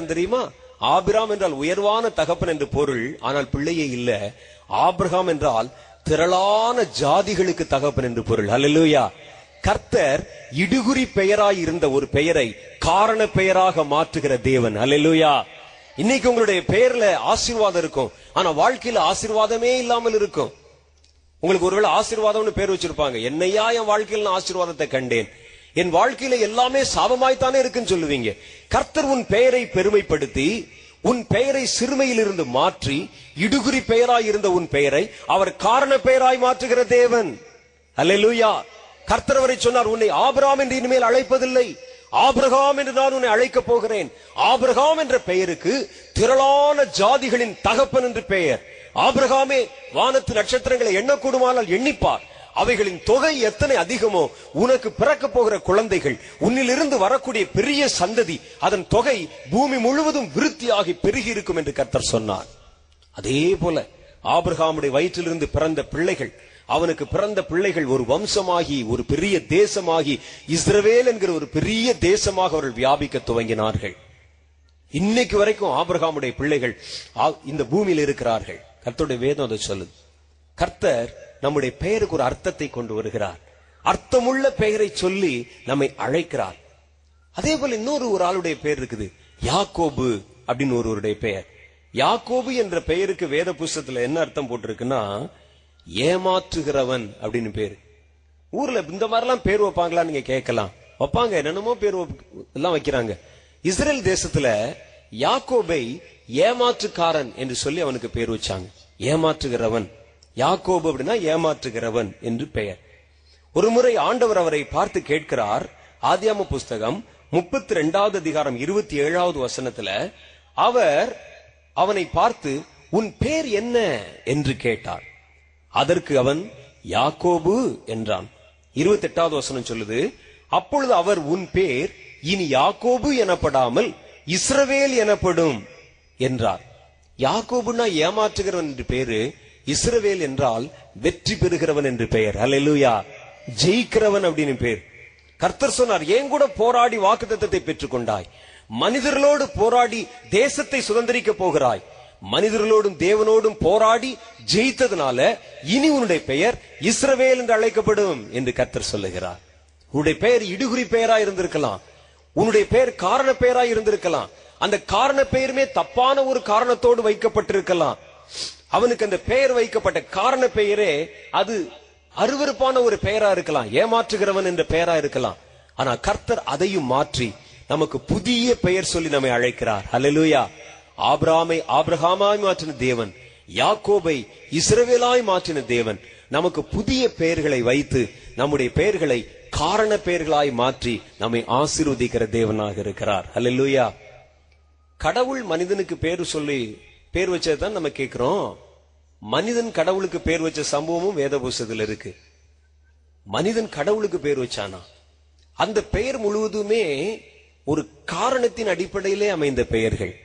அர்த்தம் தெரியுமா? ஆபிராம் என்றால் உயர்வான தகப்பன் என்று பொருள் ஆனால் பிள்ளையே இல்ல. ஆபிரகாம் என்றால் திரளான ஜாதிகளுக்கு தகப்பன் என்று பொருள். அல்லா கர்த்தர் இடுகுறி பெயராய் இருந்த ஒரு பெயரை காரண பெயராக மாற்றுகிற தேவன். அல்லா இன்னைக்கு உங்களுடைய பெயர்ல ஆசீர்வாதம் இருக்கும். ஆனா வாழ்க்கையில ஆசீர்வாதமே இல்லாமல் இருக்கும். உங்களுக்கு ஒருவேளை ஆசீர்வாதம்னு பேர் வச்சிருப்பாங்க. என்னையா என் வாழ்க்கையில் நான் ஆசீர்வாதத்தை கண்டேன்? என் வாழ்க்கையில எல்லாமே சாபமாய்த்தானே இருக்குன்னு சொல்லுவீங்க. கர்த்தர் உன் பெயரை பெருமைப்படுத்தி உன் பெயரை சிறுமையிலிருந்து மாற்றி இடுகுறி பெயராய் இருந்த உன் பெயரை அவர் காரண பெயராய் மாற்றுகிற தேவன். அல்லேலூயா. கர்த்தர் அவரை சொன்னார் உன்னை ஆபராம் என்று இனிமேல் அழைப்பதில்லை. ஆபிரகாம் என்று நான் உன்னை அழைக்கப் போகிறேன். ஆபிரகாம் என்ற பெயருக்கு திரளான ஜாதிகளின் தகப்பன் என்று பெயர். ஆபிரகாமே வானத்து நட்சத்திரங்களை எண்ணக்கூடுமானால் எண்ணிப்பார். அவைகளின் தொகை எத்தனை அதிகமோ உனக்கு பிறக்கப் போகிற குழந்தைகள் உன்னிலிருந்து வரக்கூடிய பெரிய சந்ததி அதன் தொகை பூமி முழுவதும் விருத்தியாகி பெருகி இருக்கும் என்று கர்த்தர் சொன்னார். அதே போல ஆபிரகாமுடைய வயிற்றிலிருந்து பிறந்த பிள்ளைகள் அவனுக்கு பிறந்த பிள்ளைகள் ஒரு வம்சமாகி ஒரு பெரிய தேசமாகி இஸ்ரவேல் என்கிற ஒரு பெரிய தேசமாக அவர்கள் வியாபிக்க துவங்கினார்கள். இன்னைக்கு வரைக்கும் ஆபிரகாமுடைய பிள்ளைகள் இந்த பூமியில் இருக்கிறார்கள். கர்த்தருடைய வேதம் அதை சொல்லுது. கர்த்தர் நம்முடைய பெயருக்கு ஒரு அர்த்தத்தை கொண்டு வருகிறார். அர்த்தமுள்ள பெயரை சொல்லி நம்மை அழைக்கிறார். அதே போல இன்னொரு ஒரு ஆளுடைய பெயர் இருக்குது. யாக்கோபு அப்படின்னு ஒருவருடைய பெயர். யாக்கோபு என்ற பெயருக்கு வேத புஸ்தத்துல என்ன அர்த்தம் போட்டிருக்குன்னா ஏமாற்றுகிறவன் அப்படின்னு பேரு. ஊர்ல இந்த மாதிரிலாம் பேர் வைப்பாங்களா நீங்க கேட்கலாம். வைப்பாங்க. என்னென்னமோ பேர் எல்லாம் வைக்கிறாங்க. இஸ்ரேல் தேசத்துல யாக்கோபை ஏமாற்றுக்காரன் என்று சொல்லி அவனுக்கு பேர் வச்சாங்க. ஏமாற்றுகிறவன். யாக்கோபு அப்படின்னா ஏமாற்றுகிறவன் என்று பெயர். ஒரு முறை ஆண்டவர் அவரை பார்த்து கேட்கிறார் ஆதியாம புஸ்தகம் முப்பத்தி ரெண்டாவது அதிகாரம் இருபத்தி ஏழாவது வசனத்துல அவர் அவனை பார்த்து உன் பேர் என்ன? என்று கேட்டார். அதற்கு அவன் யாக்கோபு என்றான். இருபத்தி எட்டாவது வசனம் சொல்லுது அப்பொழுது அவர் உன் பேர் இனி யாக்கோபு எனப்படாமல் இஸ்ரவேல் எனப்படும் என்றார். யாக்கோபுனா ஏமாற்றுகிறவன் என்று பேரு இஸ்ரவேல் என்றால் வெற்றி பெறுகிறவன் என்று பெயர். அலெலுயா ஜெயிக்கிறவன் அப்படின்னு பேர். கர்த்தர் சொன்னார் ஏன் கூட போராடி வாக்குத்தத்தத்தை பெற்றுக்கொண்டாய்? மனிதர்களோடு போராடி தேசத்தை சுதந்திரிக்க போகிறாய். மனிதர்களோடும் தேவனோடும் போராடி ஜெயித்ததுனால இனி உன்னுடைய பெயர் இஸ்ரவேல் என்று அழைக்கப்படும் என்று கர்த்தர் சொல்லுகிறார். உன்னுடைய பெயர் இடுகுறி பெயரா இருந்திருக்கலாம். உன்னுடைய பெயர் காரண பெயரா இருந்திருக்கலாம். அந்த காரண பெயருமே தப்பான ஒரு காரணத்தோடு வைக்கப்பட்டிருக்கலாம். அவனுக்கு அந்த பெயர் வைக்கப்பட்ட காரண பெயரே அது அருவருப்பான ஒரு பெயரா இருக்கலாம் ஏமாற்றுகிறவன் என்ற பெயரா இருக்கலாம். ஆனா கர்த்தர் அதையும் மாற்றி நமக்கு புதிய பெயர் சொல்லி நம்மை அழைக்கிறார். அல்லேலூயா ஆபிராமை ஆபிரகாமாய் மாற்றின தேவன் யாக்கோபை இஸ்ரவேலாய் மாற்றின தேவன் நமக்கு புதிய பெயர்களை வைத்து நம்முடைய பெயர்களை காரண பெயர்களாய் மாற்றி நம்மை ஆசீர்வதிக்கிற தேவனாக இருக்கிறார். அல்லேலூயா கடவுள் மனிதனுக்கு பேரு சொல்லி பேர் வச்சதுதான் நம்ம கேட்கிறோம் மனிதன் கடவுளுக்கு பேர் வச்ச சம்பவமும் வேத இருக்கு. மனிதன் கடவுளுக்கு பேர் வச்சானா? அந்த பெயர் முழுவதுமே ஒரு காரணத்தின் அடிப்படையிலே அமைந்த பெயர்கள்.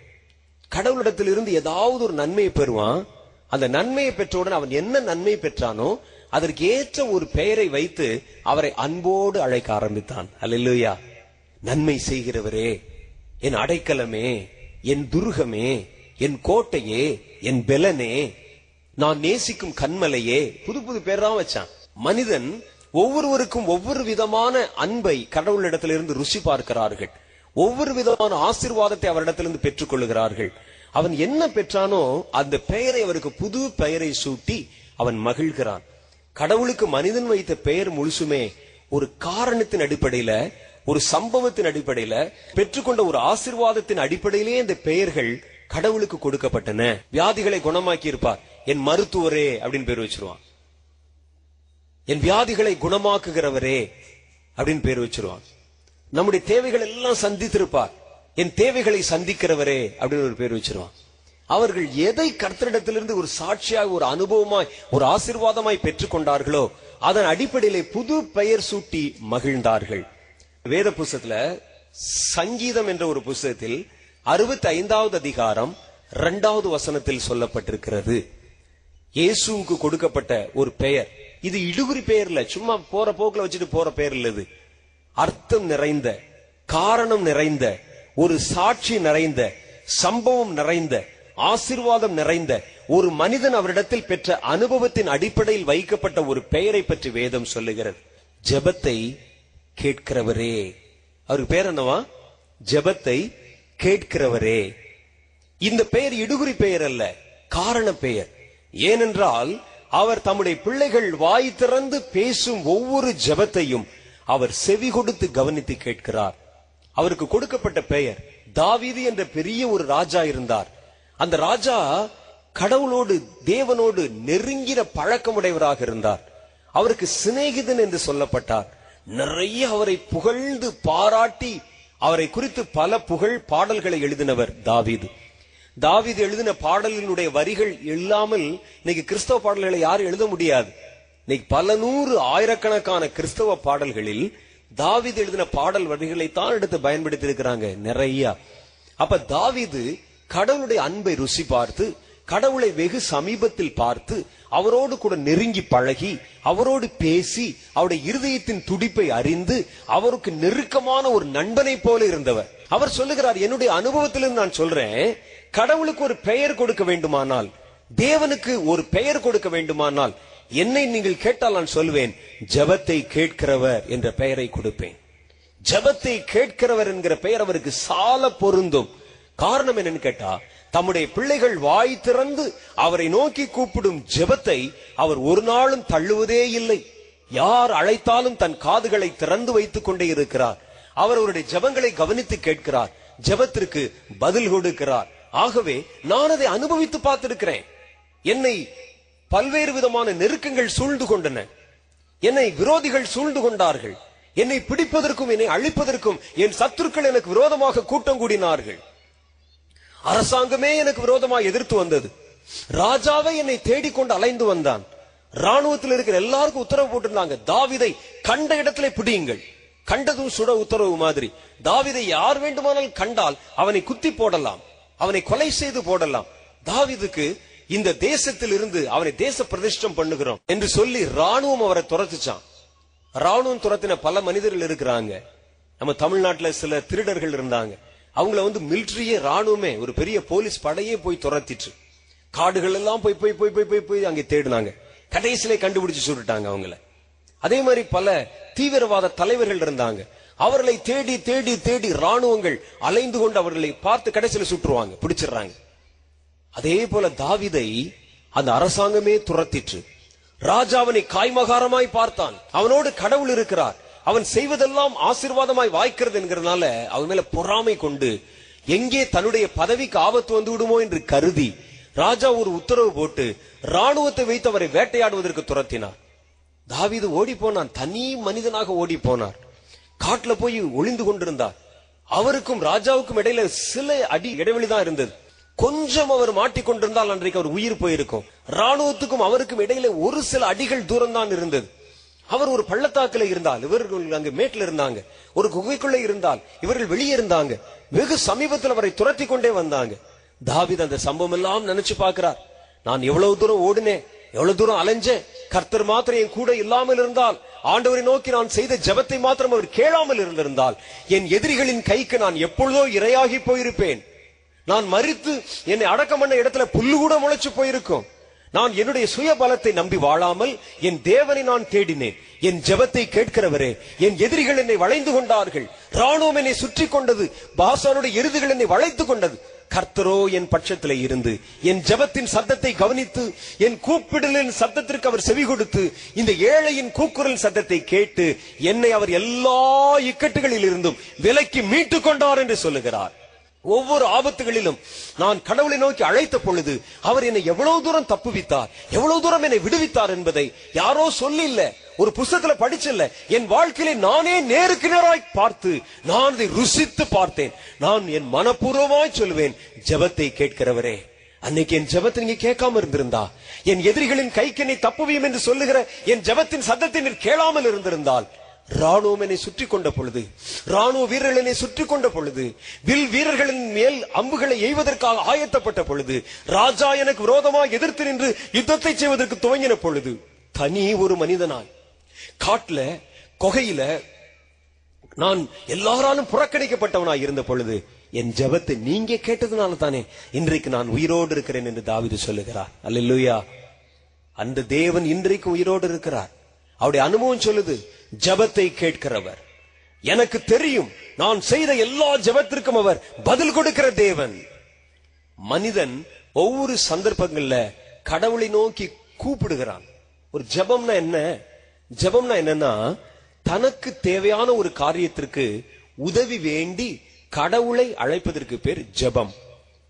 கடவுளிடத்திலிருந்து ஏதாவது ஒரு நன்மையை பெறுவான். அந்த நன்மையை பெற்றவுடன் அவன் என்ன நன்மை பெற்றானோ அதற்கு ஏற்ற ஒரு பெயரை வைத்து அவரை அன்போடு அழைக்க ஆரம்பித்தான். அல்லேலூயா. நன்மை செய்கிறவரே என் அடைக்கலமே என் துருகமே என் கோட்டையே என் பெலனே நான் நேசிக்கும் கண்மலையே புது புது பேர்தான் வச்சான். மனிதன் ஒவ்வொருவருக்கும் ஒவ்வொரு விதமான அன்பை கடவுளிடத்திலிருந்து ருசி பார்க்கிறார்கள். ஒவ்வொரு விதமான ஆசிர்வாதத்தை அவரிடத்திலிருந்து பெற்றுக் கொள்கிறார்கள் அவன் என்ன பெற்றானோ அந்த பெயரை அவருக்கு புது பெயரை சூட்டி அவன் மகிழ்கிறான். கடவுளுக்கு மனிதன் வைத்த பெயர் முழுசுமே ஒரு காரணத்தின் அடிப்படையில ஒரு சம்பவத்தின் அடிப்படையில பெற்றுக்கொண்ட ஒரு ஆசிர்வாதத்தின் அடிப்படையிலே இந்த பெயர்கள் கடவுளுக்கு கொடுக்கப்பட்டன. வியாதிகளை குணமாக்கி இருப்பார் என் மருத்துவரே அப்படின்னு பேர் வச்சிருவான். என் வியாதிகளை குணமாக்குகிறவரே அப்படின்னு பேர் வச்சிருவான். நம்முடைய தேவைகள் எல்லாம் சந்தித்திருப்பார். என் தேவைகளை சந்திக்கிறவரே அப்படின்னு ஒரு பேர் வச்சிருவான். அவர்கள் எதை கர்த்தரிடத்திலிருந்து ஒரு சாட்சியாக ஒரு அனுபவமாய் ஒரு ஆசீர்வாதமாய் பெற்றுக்கொண்டார்களோ அதன் அடிப்படையிலே புது பெயர் சூட்டி மகிழ்ந்தார்கள். வேத புஸ்தகத்துல சங்கீதம் என்ற ஒரு புஸ்தகத்தில் அறுபத்தி ஐந்தாவது அதிகாரம் இரண்டாவது வசனத்தில் சொல்லப்பட்டிருக்கிறது. இயேசுவுக்கு கொடுக்கப்பட்ட ஒரு பெயர். இது இடுகுறி பெயர் இல்ல சும்மா போற போக்குல வச்சுட்டு போற பெயர் இல்லது அர்த்தம் நிறைந்த காரணம் நிறைந்த ஒரு சாட்சி நிறைந்த சம்பவம் நிறைந்த ஆசீர்வாதம் நிறைந்த ஒரு மனிதன் அவரிடத்தில் பெற்ற அனுபவத்தின் அடிப்படையில் வைக்கப்பட்ட ஒரு பெயரை பற்றி வேதம் சொல்லுகிறது. ஜெபத்தை கேட்கிறவரே. அவருக்கு பேர் என்னவா? ஜெபத்தை கேட்கிறவரே. இந்த பெயர் இடுகுறி பெயர் அல்ல காரண பெயர். ஏனென்றால் அவர் தம்முடைய பிள்ளைகள் வாய் திறந்து பேசும் ஒவ்வொரு ஜெபத்தையும் அவர் செவி கொடுத்து கவனித்து கேட்கிறார். அவருக்கு கொடுக்கப்பட்ட பெயர் தாவீது என்ற பெரிய ஒரு ராஜா இருந்தார். அந்த ராஜா கடவுளோடு தேவனோடு நெருங்கின பழக்கமுடையவராக இருந்தார். அவருக்கு சிநேகிதன் என்று சொல்லப்பட்டார். நிறைய அவரை புகழ்ந்து பாராட்டி அவரை குறித்து பல புகழ் பாடல்களை எழுதினவர் தாவீது. தாவீது எழுதின பாடலினுடைய வரிகள் இல்லாமல் இன்னைக்கு கிறிஸ்தவ பாடல்களை யாரும் எழுத முடியாது. இன்னைக்கு பல நூறு ஆயிரக்கணக்கான கிறிஸ்தவ பாடல்களில் தாவீது எழுதின பாடல் வரிகளை தான் எடுத்து பயன்படுத்தி இருக்கிறாங்க நிறைய. அப்ப தாவீது கடவுளுடைய அன்பை ருசி பார்த்து கடவுளை வெகு சமீபத்தில் பார்த்து அவரோடு கூட நெருங்கி பழகி அவரோடு பேசி அவருடைய இருதயத்தின் துடிப்பை அறிந்து அவருக்கு நெருக்கமான ஒரு நண்பனை போல இருந்தவர். அவர் சொல்லுகிறார் என்னுடைய அனுபவத்திலிருந்து நான் சொல்றேன் கடவுளுக்கு ஒரு பெயர் கொடுக்க வேண்டுமானால் தேவனுக்கு ஒரு பெயர் கொடுக்க வேண்டுமானால் என்னை நீங்கள் கேட்டால் நான் சொல்வேன் ஜெபத்தை கேட்கிறவர் என்ற பெயரை கொடுப்பேன். ஜெபத்தை கேட்கிறவர் என்கிற பெயர் அவருக்கு சால பொருந்தும். காரணம் என்னன்னு கேட்டா தம்முடைய பிள்ளைகள் வாய் திறந்து அவரை நோக்கி கூப்பிடும் ஜெபத்தை அவர் ஒரு நாளும் தள்ளுவதே இல்லை. யார் அழைத்தாலும் தன் காதுகளை திறந்து வைத்துக் கொண்டே இருக்கிறார். அவர் அவருடைய ஜெபங்களை கவனித்து கேட்கிறார். ஜெபத்திற்கு பதில் கொடுக்கிறார். ஆகவே நான் அதை அனுபவித்து பார்த்திருக்கிறேன். என்னை பல்வேறு விதமான நெருக்கங்கள் சூழ்ந்து கொண்டன. என்னை விரோதிகள் சூழ்ந்து கொண்டார்கள். என்னை பிடிப்பதற்கும் என்னை அழிப்பதற்கும் என் சத்துருக்கள் எனக்கு விரோதமாக கூட்டம் கூடினார்கள். அரசாங்கமே எனக்கு விரோதமாக எதிர்த்து வந்தது. ராஜாவே என்னை தேடிக்கொண்டு அலைந்து வந்தான். ராணுவத்தில் இருக்கிற எல்லாருக்கும் உத்தரவு போட்டிருந்தாங்க. தாவிதை கண்ட இடத்திலே பிடியுங்கள். கண்டதும் சுட உத்தரவு மாதிரி. தாவிதை யார் வேண்டுமானால் கண்டால் அவனை குத்தி போடலாம். அவனை கொலை செய்து போடலாம். தாவிதுக்கு இந்த தேசத்தில் இருந்து அவனை தேச பிரதிஷ்டம் பண்ணுகிறோம் என்று சொல்லி ராணுவம் அவரை துரத்துச்சான் ராணுவம் துரத்தின பல மனிதர்கள் இருக்கிறாங்க. நம்ம தமிழ்நாட்டுல சில திருடர்கள் இருந்தாங்க. அவங்கள வந்து மிலிட்டரியே ராணுவமே ஒரு பெரிய போலீஸ் படையே போய் துரத்திட்டு காடுகள் எல்லாம் போய் போய் போய் போய் போய் போய் அங்கே தேடினாங்க. கடைசியில கண்டுபிடிச்சு சுட்டுட்டாங்க அவங்கள. அதே மாதிரி பல தீவிரவாத தலைவர்கள் இருந்தாங்க. அவர்களை தேடி தேடி தேடி ராணுவங்கள் அலைந்து கொண்டு அவர்களை பார்த்து கடைசியில சுட்டுருவாங்க பிடிச்சிடுறாங்க. அதே போல தாவிதை அந்த அரசாங்கமே துரத்திற்று. ராஜாவனை காய்மகாரமாய் பார்த்தான். அவனோடு கடவுள் இருக்கிறார். அவன் செய்வதெல்லாம் ஆசீர்வாதமாய் வாய்க்கிறது என்கிறதுனால அவன் மேல பொறாமை கொண்டு எங்கே தன்னுடைய பதவிக்கு ஆபத்து வந்து விடுமோ என்று கருதி ராஜா ஒரு உத்தரவு போட்டு ராணுவத்தை வைத்து அவரை வேட்டையாடுவதற்கு துரத்தினார். தாவிது ஓடி போனான் தனி மனிதனாக ஓடி போனார் காட்டுல போய் ஒளிந்து கொண்டிருந்தார். அவருக்கும் ராஜாவுக்கும் இடையில சில அடி இடைவெளி தான் இருந்தது. கொஞ்சம் அவர் மாட்டிக்கொண்டிருந்தால் அன்றைக்கு அவர் உயிர் போயிருக்கும். ராணுவத்துக்கும் அவருக்கும் இடையில ஒரு சில அடிகள் தூரம் தான் இருந்தது. அவர் ஒரு பள்ளத்தாக்கில் இருந்தால் இவர்கள் அங்கு மேட்ல இருந்தாங்க. ஒரு குகைக்குள்ள இருந்தால் இவர்கள் வெளியே இருந்தாங்க. வெகு சமீபத்தில் அவரை துரத்தி கொண்டே வந்தாங்க. தாவித் அந்த சம்பவம் எல்லாம் நினைச்சு பார்க்கிறார். நான் எவ்வளவு தூரம் ஓடினேன் எவ்வளவு தூரம் அலைஞ்சேன் கர்த்தர் மாத்திரம் என் கூட இல்லாமல் இருந்தால் ஆண்டவரை நோக்கி நான் செய்த ஜெபத்தை மாத்திரம் அவர் கேளாமல் இருந்திருந்தால் என் எதிரிகளின் கைக்கு நான் எப்பொழுதோ இரையாகி போயிருப்பேன். நான் மறித்து என்னை அடக்கம் பண்ண இடத்துல புல்லு கூட முளைச்சு போயிருக்கும். நான் என்னுடைய சுய பலத்தை நம்பி வாழாமல் என் தேவனை நான் தேடினேன். என் ஜெபத்தை கேட்கிறவரே என் எதிரிகள் என்னை வளைந்து கொண்டார்கள். ராணுவம் என்னை சுற்றி கொண்டது. பாசானுடைய எருதுகள் என்னை வளைத்து கொண்டது. கர்த்தரோ என் பட்சத்திலே இருந்து என் ஜெபத்தின் சத்தத்தை கவனித்து என் கூப்பிடலின் சத்தத்திற்கு அவர் செவி கொடுத்து இந்த ஏழையின் கூக்குரல் சத்தத்தை கேட்டு என்னை அவர் எல்லா இக்கட்டுகளில் இருந்தும் விலக்கி மீட்டுக் கொண்டார் என்று சொல்லுகிறார். ஒவ்வொரு ஆபத்துகளிலும் நான் கடவுளை நோக்கி அழைத்த பொழுது அவர் என்னை எவ்வளவு தூரம் தப்புவித்தார் எவ்வளவு தூரம் என்னை விடுவித்தார் என்பதை யாரோ சொல்லி இல்ல ஒரு புஸ்தகத்துல படிச்சல்ல. என் வாழ்க்கையிலே நானே நேருக்கு நேராய் பார்த்து நான் அதை ருசித்து பார்த்தேன். நான் என் மனப்பூர்வமாய் சொல்லுவேன் ஜெபத்தை கேட்கிறவரே அன்னைக்கு என் ஜபத்தை நீங்க கேட்காம இருந்திருந்தா என் எதிரிகளின் கைக்கு என்னை தப்புவியும் என்று சொல்லுகிற என் ஜெபத்தின் சத்தத்தை நீர் கேளாமல் இருந்திருந்தால் ராணுவம் என்னை சுற்றி கொண்ட பொழுது ராணுவ வீரர்கள் என்னை சுற்றி கொண்ட பொழுது வில் வீரர்களின் மேல் அம்புகளை எய்வதற்காக ஆயத்தப்பட்ட பொழுது ராஜா எனக்கு விரோதமாக எதிர்த்து நின்று யுத்தத்தை செய்வதற்கு துவங்கின பொழுது தனி ஒரு மனிதனாய் காட்டுல கொகையில நான் எல்லாராலும் புறக்கணிக்கப்பட்டவனாய் இருந்த பொழுது என் ஜெபத்தை நீங்க கேட்டதுனால தானே இன்றைக்கு நான் உயிரோடு இருக்கிறேன் என்று தாவிது சொல்லுகிறார். அல்ல அந்த தேவன் இன்றைக்கு உயிரோடு இருக்கிறார். அவருடைய அனுபவம் சொல்லுது ஜெபத்தை கேட்கிறவர். எனக்கு தெரியும் நான் செய்த எல்லா ஜெபத்திற்கும் அவர் பதில் கொடுக்கிற தேவன். மனிதன் ஒவ்வொரு சந்தர்ப்பங்கள்ல கடவுளை நோக்கி கூப்பிடுகிறான். ஒரு ஜெபம்னா என்ன? ஜெபம்னா என்னன்னா தனக்கு தேவையான ஒரு காரியத்திற்கு உதவி வேண்டி கடவுளை அழைப்பதற்கு பேர் ஜெபம்.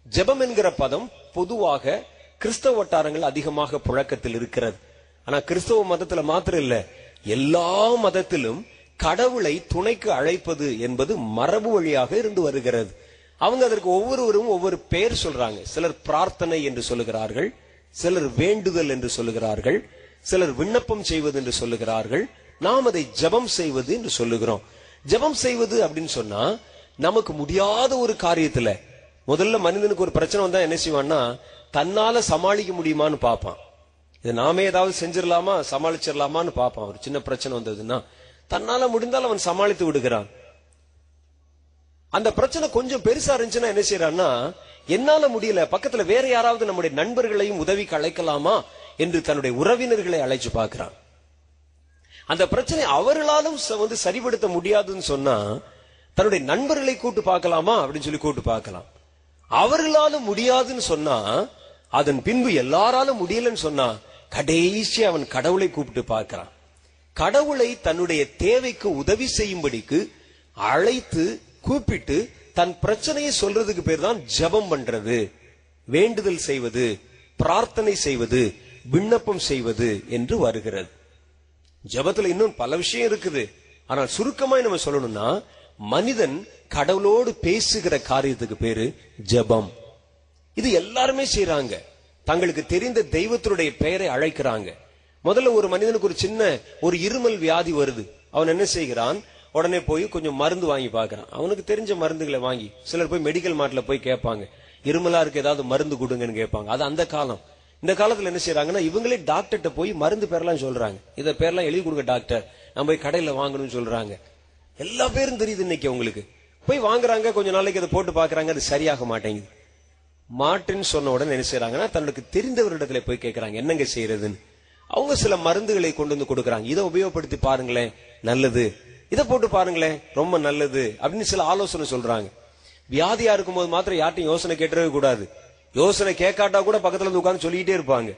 ஜெபம் என்கிற பதம் பொதுவாக கிறிஸ்தவ வட்டாரங்கள் அதிகமாக புழக்கத்தில் இருக்கிறது. ஆனா கிறிஸ்தவ மதத்துல மாத்திரம் இல்ல. எல்லா மதத்திலும் கடவுளை துணைக்கு அழைப்பது என்பது மரபு வழியாக இருந்து வருகிறது. அவங்க அதற்கு ஒவ்வொருவரும் ஒவ்வொரு பெயர் சொல்றாங்க. சிலர் பிரார்த்தனை என்று சொல்லுகிறார்கள் சிலர் வேண்டுதல் என்று சொல்லுகிறார்கள் சிலர் விண்ணப்பம் செய்வது என்று சொல்லுகிறார்கள். நாம் அதை ஜெபம் செய்வது என்று சொல்லுகிறோம். ஜெபம் செய்வது அப்படின்னு சொன்னா நமக்கு முடியாத ஒரு காரியத்துல முதல்ல மனிதனுக்கு ஒரு பிரச்சனை வந்தா என்ன செய்வான்னா தன்னால சமாளிக்க முடியுமான்னு பார்ப்பான். இது நாமே ஏதாவது செஞ்சிடலாமா சமாளிச்சிடலாமான்னு பார்ப்பான். ஒரு சின்ன பிரச்சனை வந்ததுன்னா தன்னால முடிந்தால் அவன் சமாளித்து விடுகிறான். அந்த பிரச்சனை கொஞ்சம் பெருசா இருந்துச்சுன்னா என்ன செய்யறான்னா என்னால முடியல பக்கத்துல வேற யாராவது நம்முடைய நண்பர்களையும் உதவிக்கு அழைக்கலாமா என்று தன்னுடைய உறவினர்களை அழைச்சு பார்க்கிறான். அந்த பிரச்சனை அவர்களாலும் வந்து சரிபடுத்த முடியாதுன்னு சொன்னா தன்னுடைய நண்பர்களை கூட்டு பார்க்கலாமா அப்படின்னு சொல்லி கூட்டு பார்க்கலாம். அவர்களாலும் முடியாதுன்னு சொன்னா அதன் பின்பு எல்லாராலும் முடியலன்னு சொன்னா கடைசி அவன் கடவுளை கூப்பிட்டு பார்க்கிறான். கடவுளை தன்னுடைய தேவைக்கு உதவி செய்யும்படிக்கு அழைத்து கூப்பிட்டு தன் பிரச்சனையை சொல்றதுக்கு பேர் தான் ஜெபம் பண்றது. வேண்டுதல் செய்வது பிரார்த்தனை செய்வது விண்ணப்பம் செய்வது என்று வருகிறது. ஜபத்துல இன்னும் பல விஷயம் இருக்குது. ஆனால் சுருக்கமாய் நம்ம சொல்லணும்னா மனிதன் கடவுளோடு பேசுகிற காரியத்துக்கு பேரு ஜெபம். இது எல்லாருமே செய்யறாங்க தங்களுக்கு தெரிந்த தெய்வத்தினுடைய பெயரை அழைக்கிறாங்க. முதல்ல ஒரு மனிதனுக்கு ஒரு சின்ன ஒரு இருமல் வியாதி வருது. அவன் என்ன செய்கிறான்? உடனே போய் கொஞ்சம் மருந்து வாங்கி பார்க்கறான். அவனுக்கு தெரிஞ்ச மருந்துகளை வாங்கி சிலர் போய் மெடிக்கல் மார்ட்ல போய் கேட்பாங்க. இருமலா இருக்கு ஏதாவது மருந்து கொடுங்கன்னு கேட்பாங்க. அது அந்த காலம். இந்த காலத்துல என்ன செய்யறாங்கன்னா இவங்களே டாக்டர்கிட்ட போய் மருந்து பேரெல்லாம் சொல்றாங்க. இத பேரெல்லாம் எழுதி கொடுங்க டாக்டர் நம்ம போய் கடையில வாங்கணும்னு சொல்றாங்க. எல்லா பேரும் தெரியுது இன்னைக்கு உங்களுக்கு போய் வாங்குறாங்க கொஞ்ச நாளைக்கு அதை போட்டு பாக்குறாங்க அது சரியாக மாட்டேங்குது. மாட்டுன்னு சொன்ன உடனே என்ன செய்யறாங்கன்னா தனக்கு தெரிந்தவரிடத்துல போய் கேட்கறாங்க என்னங்க செய்யறதுன்னு அவங்க சில மருந்துகளை கொண்டு வந்து கொடுக்கறாங்க. இதை உபயோகப்படுத்தி பாருங்களேன் நல்லது. இதை போட்டு பாருங்களேன் ரொம்ப நல்லது அப்படின்னு சில ஆலோசனை சொல்றாங்க. வியாதியா இருக்கும்போது மாத்திரம் யார்ட்டையும் யோசனை கேட்டவே கூடாது. யோசனை கேட்காட்டா கூட பக்கத்துல இருந்து உட்காந்து சொல்லிக்கிட்டே இருப்பாங்க.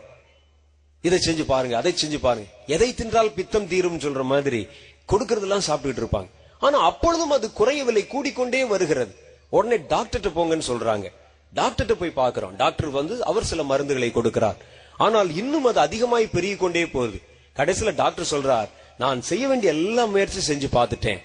இதை செஞ்சு பாருங்க அதை செஞ்சு பாருங்க. எதை தின்றால் பித்தம் தீரும் சொல்ற மாதிரி கொடுக்கறதெல்லாம் சாப்பிட்டுட்டு இருப்பாங்க. ஆனா அப்பொழுதும் அது குறையவில்லை கூடிக்கொண்டே வருகிறது. உடனே டாக்டர்கிட்ட போங்கன்னு சொல்றாங்க. டாக்டர்கிட்ட போய் பார்க்கிறோம். டாக்டர் வந்து அவர் சில மருந்துகளை கொடுக்கிறார். ஆனால் இன்னும் அது அதிகமாய் பெருகி கொண்டே போகுது. கடைசியில டாக்டர் சொல்றார் நான் செய்ய வேண்டிய எல்லா முயற்சி செஞ்சு பார்த்துட்டேன்.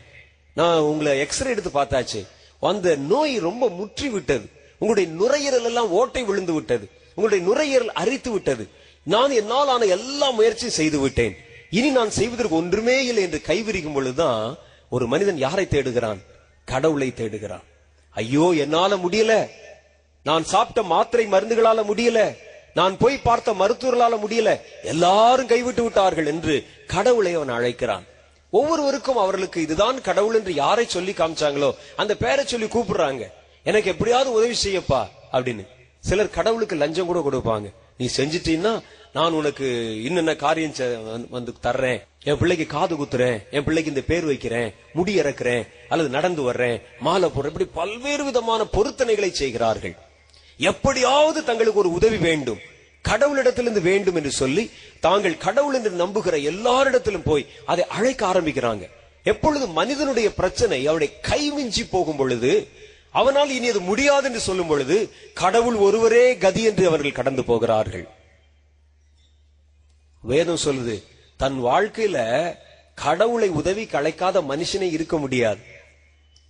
நான் உங்களை எக்ஸ்ரே எடுத்து பார்த்தாச்சு. அந்த நோய் ரொம்ப முற்றி விட்டது. உங்களுடைய நுரையீரல் எல்லாம் ஓட்டை விழுந்து விட்டது. உங்களுடைய நுரையீரல் அரித்து விட்டது. நான் என்னால் ஆன எல்லா முயற்சியும் செய்து விட்டேன். இனி நான் செய்வதற்கு ஒன்றுமே இல்லை என்று கைவிரிக்கும் பொழுதுதான் ஒரு மனிதன் யாரை தேடுகிறான்? கடவுளை தேடுகிறான். ஐயோ என்னால முடியல. நான் சாப்பிட்ட மாத்திரை மருந்துகளால முடியல. நான் போய் பார்த்த மருத்துவர்களால முடியல. எல்லாரும் கைவிட்டு விட்டார்கள் என்று கடவுளை அவன் அழைக்கிறான். ஒவ்வொருவருக்கும் அவர்களுக்கு இதுதான் கடவுள் என்று யாரை சொல்லி காமிச்சாங்களோ அந்த பேரை சொல்லி கூப்பிடுறாங்க. எனக்கு எப்படியாவது உதவி செய்யப்பா அப்படின்னு. சிலர் கடவுளுக்கு லஞ்சம் கூட கொடுப்பாங்க. நீ செஞ்சிட்டீன்னா நான் உனக்கு இன்னென்ன காரியம் வந்து- வந்து தர்றேன். என் பிள்ளைக்கு காது குத்துறேன். என் பிள்ளைக்கு இந்த பேர் வைக்கிறேன். முடி இறக்குறேன். அல்லது நடந்து வர்றேன். மாலை போடுறேன். இப்படி பல்வேறு விதமான பொருத்தனைகளை செய்கிறார்கள். எப்படியாவது தங்களுக்கு ஒரு உதவி வேண்டும். கடவுளிடத்திலிருந்து வேண்டும் என்று சொல்லி தாங்கள் கடவுள் என்று நம்புகிற எல்லாரிடத்திலும் போய் அதை அழைக்க ஆரம்பிக்கிறாங்க. எப்பொழுது மனிதனுடைய பிரச்சனை அவனுடைய கைமிஞ்சி போகும் பொழுது அவனால் இனி அது முடியாது என்று சொல்லும் பொழுது கடவுள் ஒருவரே கதி என்று அவர்கள் கடந்து போகிறார்கள். வேதம் சொல்லுது தன் வாழ்க்கையில கடவுளை உதவி கலைக்காத மனுஷனே இருக்க முடியாது.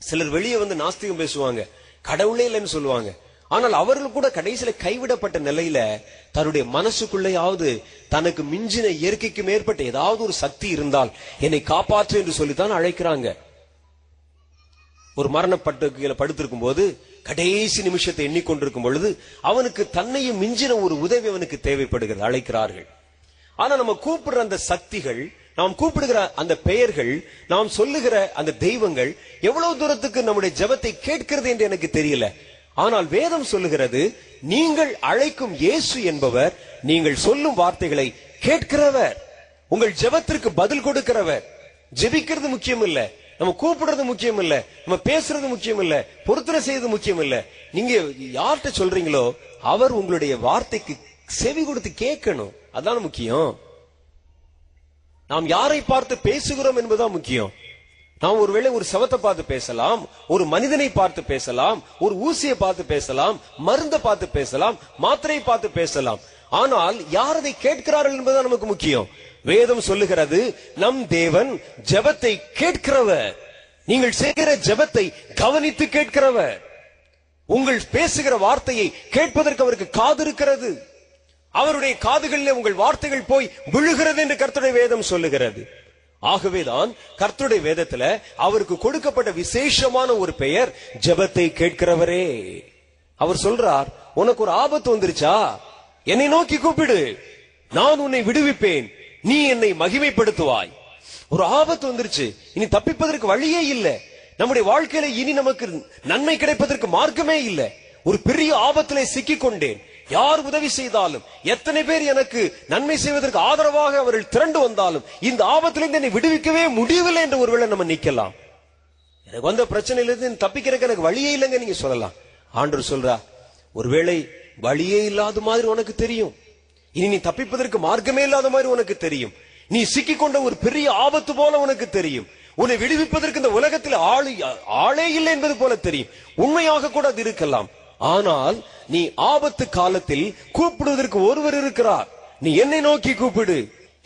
சிலர் வெளியே வந்து நாஸ்திகம் பேசுவாங்க கடவுளே இல்லைன்னு சொல்லுவாங்க. ஆனால் அவர்கள் கூட கடைசியில கைவிடப்பட்ட நிலையில தன்னுடைய மனசுக்குள்ளேயாவது தனக்கு மிஞ்சின இயற்கைக்கு மேற்பட்ட ஏதாவது ஒரு சக்தி இருந்தால் என்னை காப்பாற்று என்று சொல்லித்தான் அழைக்கிறாங்க. ஒரு மரணப்பட்டு படுத்திருக்கும் போது கடைசி நிமிஷத்தை எண்ணிக்கொண்டிருக்கும் பொழுது அவனுக்கு தன்னையும் மிஞ்சின ஒரு உதவி அவனுக்கு தேவைப்படுகிறது அழைக்கிறார்கள். ஆனா நம்ம கூப்பிடுற அந்த சக்திகள் நாம் கூப்பிடுகிற அந்த பெயர்கள் நாம் சொல்லுகிற அந்த தெய்வங்கள் எவ்வளவு தூரத்துக்கு நம்முடைய ஜெபத்தை கேட்கிறது என்று எனக்கு தெரியல. ஆனால் வேதம் சொல்லுகிறது நீங்கள் அழைக்கும் இயேசு என்பவர் நீங்கள் சொல்லும் வார்த்தைகளை கேட்கிறவர். உங்கள் ஜெபத்திற்கு பதில் கொடுக்கிறவர். ஜெபிக்கிறது முக்கியம் இல்ல நம்ம கூப்பிடுறது முக்கியம் இல்ல நம்ம பேசுறது முக்கியம் இல்ல பொருத்தனை செய்யறது முக்கியம் இல்ல நீங்க யார்கிட்ட சொல்றீங்களோ அவர் உங்களுடைய வார்த்தைக்கு செவி கொடுத்து கேட்கணும். அதான் முக்கியம். நாம் யாரை பார்த்து பேசுகிறோம் என்பதுதான் முக்கியம். நாம் ஒருவேளை ஒரு சவத்தை பார்த்து பேசலாம் ஒரு மனிதனை பார்த்து பேசலாம் ஒரு ஊசியை பார்த்து பேசலாம் மருந்தை பார்த்து பேசலாம் மாத்திரையை பார்த்து பேசலாம். ஆனால் யார் அதை கேட்கிறார்கள் என்பதுதான் நமக்கு முக்கியம். வேதம் சொல்லுகிறது நம் தேவன் ஜெபத்தை கேட்கிறவர். நீங்கள் செய்கிற ஜெபத்தை கவனித்து கேட்கிறவர். உங்கள் பேசுகிற வார்த்தையை கேட்பதற்கு அவருக்கு காது இருக்கிறது. அவருடைய காதுகளில் உங்கள் வார்த்தைகள் போய் விழுகிறது என்று கர்த்தருடைய வேதம் சொல்லுகிறது. ஆகவேதான் கர்த்தருடைய வேதத்துல அவருக்கு கொடுக்கப்பட்ட விசேஷமான ஒரு பெயர் ஜெபத்தை கேட்கிறவரே. அவர் சொல்றார் உனக்கு ஒரு ஆபத்து வந்துருச்சா? என்னை நோக்கி கூப்பிடு. நான் உன்னை விடுவிப்பேன். நீ என்னை மகிமைப்படுத்துவாய். ஒரு ஆபத்து வந்துருச்சு. இனி தப்பிப்பதற்கு வழியே இல்ல. நம்முடைய வாழ்க்கையில இனி நமக்கு நன்மை கிடைப்பதற்கு மார்க்கமே இல்ல. ஒரு பெரிய ஆபத்திலே சிக்கிக் கொண்டேன் யார் உதவி செய்தாலும் எத்தனை பேர் எனக்கு நன்மை செய்வதற்கு ஆதரவாக அவர்கள் திரண்டு வந்தாலும் இந்த ஆபத்திலிருந்து என்னை விடுவிக்கவே முடியவில்லை என்று ஒருவேளை நம்ம நிக்கலாம் எனக்கு வந்த பிரச்சனையிலிருந்து தப்பிக்கிறதுக்கு எனக்கு வழியே இல்லைங்க நீங்க சொல்லலாம். ஆண்டவர் சொல்றா ஒருவேளை வழியே இல்லாத மாதிரி உனக்கு தெரியும். இனி நீ தப்பிப்பதற்கு மார்க்கமே இல்லாத மாதிரி உனக்கு தெரியும். நீ சிக்கிக் கொண்ட ஒரு பெரிய ஆபத்து போல உனக்கு தெரியும். உன்னை விடுவிப்பதற்கு இந்த உலகத்தில் ஆளு ஆளே இல்லை என்பது போல தெரியும். உண்மையாக கூட அது இருக்கலாம். ஆனால் நீ ஆபத்து காலத்தில் கூப்பிடுவதற்கு ஒருவர் இருக்கிறார். நீ என்னை நோக்கி கூப்பிடு.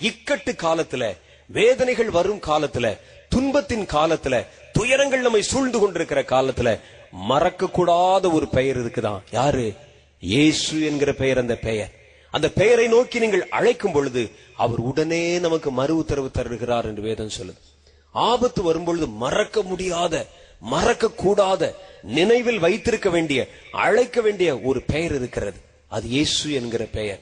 இக்கட்டு காலத்துல வேதனைகள் வரும் காலத்துல துன்பத்தின் காலத்துல துயரங்கள் நம்மை சூழ்ந்து கொண்டிருக்கிற காலத்துல மறக்க கூடாத ஒரு பெயர் இருக்குதான். யாரு? இயேசு என்கிற பெயர் அந்த பெயர். அந்த பெயரை நோக்கி நீங்கள் அழைக்கும் பொழுது அவர் உடனே நமக்கு மறு உத்தரவு தருகிறார் என்று வேதம் சொல்லுது. ஆபத்து வரும்பொழுது மறக்க முடியாத மறக்க கூடாத நினைவில் வைத்திருக்க வேண்டிய அழைக்க வேண்டிய ஒரு பெயர் இருக்கிறது. அது இயேசு என்கிற பெயர்.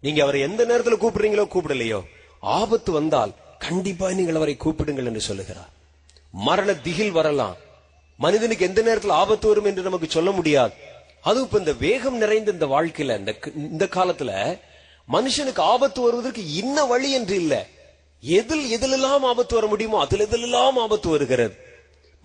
நீங்க அவரை எந்த நேரத்தில் கூப்பிடுறீங்களோ கூப்பிடலையோ ஆபத்து வந்தால் கண்டிப்பா நீங்கள் அவரை கூப்பிடுங்கள் என்று சொல்லுகிறார். மரண திகில் வரலாம். மனிதனுக்கு எந்த நேரத்தில் ஆபத்து வரும் என்று நமக்கு சொல்ல முடியாது. அதுவும் இப்ப இந்த வேகம் நிறைந்த இந்த வாழ்க்கையில இந்த இந்த காலத்துல மனுஷனுக்கு ஆபத்து வருவதற்கு இன்ன வழி என்று இல்லை. எதில் எதிலெல்லாம் ஆபத்து வர முடியுமோ அதில் எதிலெல்லாம் ஆபத்து வருகிறது.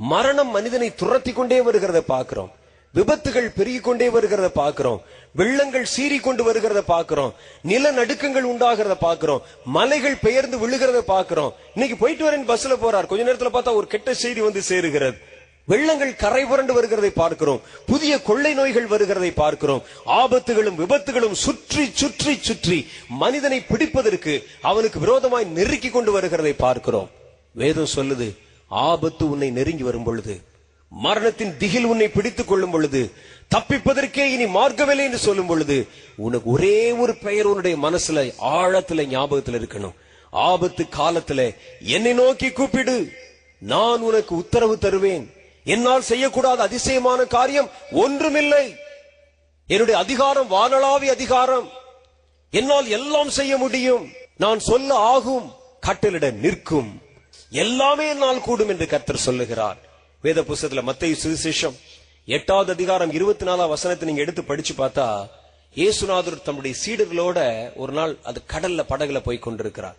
மரணம் மனிதனை துரத்தி கொண்டே வருகிறத பார்க்கிறோம். விபத்துகள் பெருகிக் கொண்டே வருகிறத பார்க்கிறோம். வெள்ளங்கள் சீறிக்கொண்டு வருகிறத பார்க்கிறோம். நிலநடுக்கங்கள் உண்டாகிறத பார்க்கிறோம். மலைகள் பெயர்ந்து விழுகிறத பார்க்கிறோம். இன்னைக்கு போயிட்டு வரேன் பஸ்ல போறார். கொஞ்ச நேரத்துல பார்த்தா ஒரு கெட்ட செய்தி வந்து சேருகிறது. வெள்ளங்கள் கரை புரண்டு வருகிறதை பார்க்கிறோம். புதிய கொள்ளை நோய்கள் வருகிறதை பார்க்கிறோம். ஆபத்துகளும் விபத்துகளும் சுற்றி சுற்றி சுற்றி மனிதனை பிடிப்பதற்கு அவனுக்கு விரோதமாய் நெருக்கி கொண்டு வருகிறதை பார்க்கிறோம். வேதம் சொல்லுது ஆபத்து உன்னை நெருங்கி வரும் பொழுது மரணத்தின் திகில் உன்னை பிடித்துக் கொள்ளும் பொழுது தப்பிப்பதற்கே இனி மார்க்கவில்லை என்று சொல்லும் பொழுது உனக்கு ஒரே ஒரு பெயர் உன்னுடைய மனசுல ஆழத்துல ஞாபகத்துல இருக்கணும். ஆபத்து காலத்துல என்னை நோக்கி கூப்பிடு. நான் உனக்கு உத்தரவு தருவேன். என்னால் செய்யக்கூடாத அதிசயமான காரியம் ஒன்றுமில்லை. என்னுடைய அதிகாரம் வானளாவி அதிகாரம். என்னால் எல்லாம் செய்ய முடியும். நான் சொல்ல ஆகும். கட்டளிட நிற்கும். எல்லாமே என்னால் கூடும் என்று கர்த்தர் சொல்லுகிறார். வேத புஸ்தகத்துல மத்திய சுவிசேஷம் எட்டாவது அதிகாரம் இருபத்தி நாலாம் வசனத்தை நீங்க எடுத்து படிச்சு பார்த்தா இயேசுநாதர் தம்முடைய சீடர்களோட ஒரு நாள் அது கடல்ல படகுல போய் கொண்டிருக்கிறார்.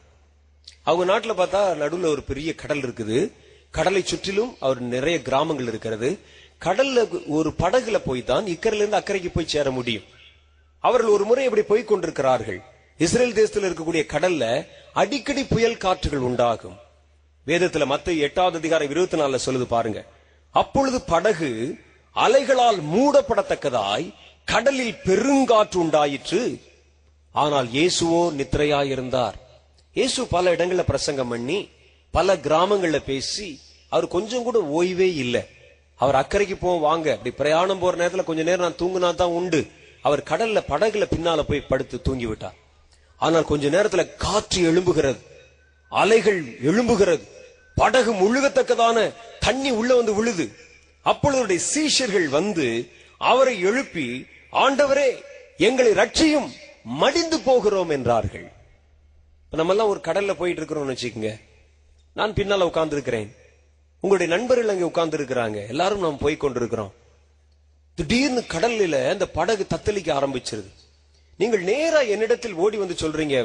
அவங்க நாட்டுல பார்த்தா நடுவுல ஒரு பெரிய கடல் இருக்குது. கடலை சுற்றிலும் அவர் நிறைய கிராமங்கள் இருக்கிறது. கடல்ல ஒரு படகுல போய் தான் இக்கரையில இருந்து அக்கறைக்கு போய் சேர முடியும். அவர்கள் ஒரு முறை இப்படி போய் கொண்டிருக்கிறார்கள். இஸ்ரேல் தேசத்தில் இருக்கக்கூடிய கடல்ல அடிக்கடி புயல் காற்றுகள் உண்டாகும். வேதத்துல மத்த எட்டாவது அதிகாரம் இருபத்தி நாலுல சொல்லுது பாருங்க. அப்பொழுது படகு அலைகளால் மூடப்படத்தக்கதாய் கடலில் பெருங்காற்று உண்டாயிற்று. ஆனால் இயேசுவோ நித்திரையாயிருந்தார். இயேசு பல இடங்களில் பிரசங்கம் பண்ணி பல கிராமங்கள்ல பேசி அவர் கொஞ்சம் கூட ஓய்வே இல்லை. அவர் அக்கறைக்கு போவோம் வாங்க. அப்படி பிரயாணம் போற நேரத்துல கொஞ்ச நேரம் நான் தூங்குனா தான் உண்டு. அவர் கடல்ல படகுல பின்னால போய் படுத்து தூங்கி விட்டார் ஆனால் கொஞ்ச நேரத்துல காற்று எழும்புகிறது. அலைகள் எழும்புகிறது. படகு முழுகத்தக்கதான தண்ணி உள்ள வந்து விழுது. அப்பொழுதுடைய சீஷர்கள் வந்து அவரை எழுப்பி ஆண்டவரே எங்களை ரட்சியும் மடிந்து போகிறோம் என்றார்கள். இப்ப நம்ம எல்லாம் ஒரு கடல்ல போயிட்டு இருக்கிறோம்னு வச்சுக்கோங்க. நான் பின்னால உட்கார்ந்து இருக்கிறேன் உங்களுடைய நண்பர்கள் அங்கே உட்கார்ந்து இருக்கிறாங்க எல்லாரும் நாம் போய் கொண்டிருக்கிறோம். திடீர்னு கடல்ல அந்த படகு தத்தளிக்க ஆரம்பிச்சிருது. நீங்கள் நேரா என்னிடத்தில் ஓடி வந்து சொல்றீங்க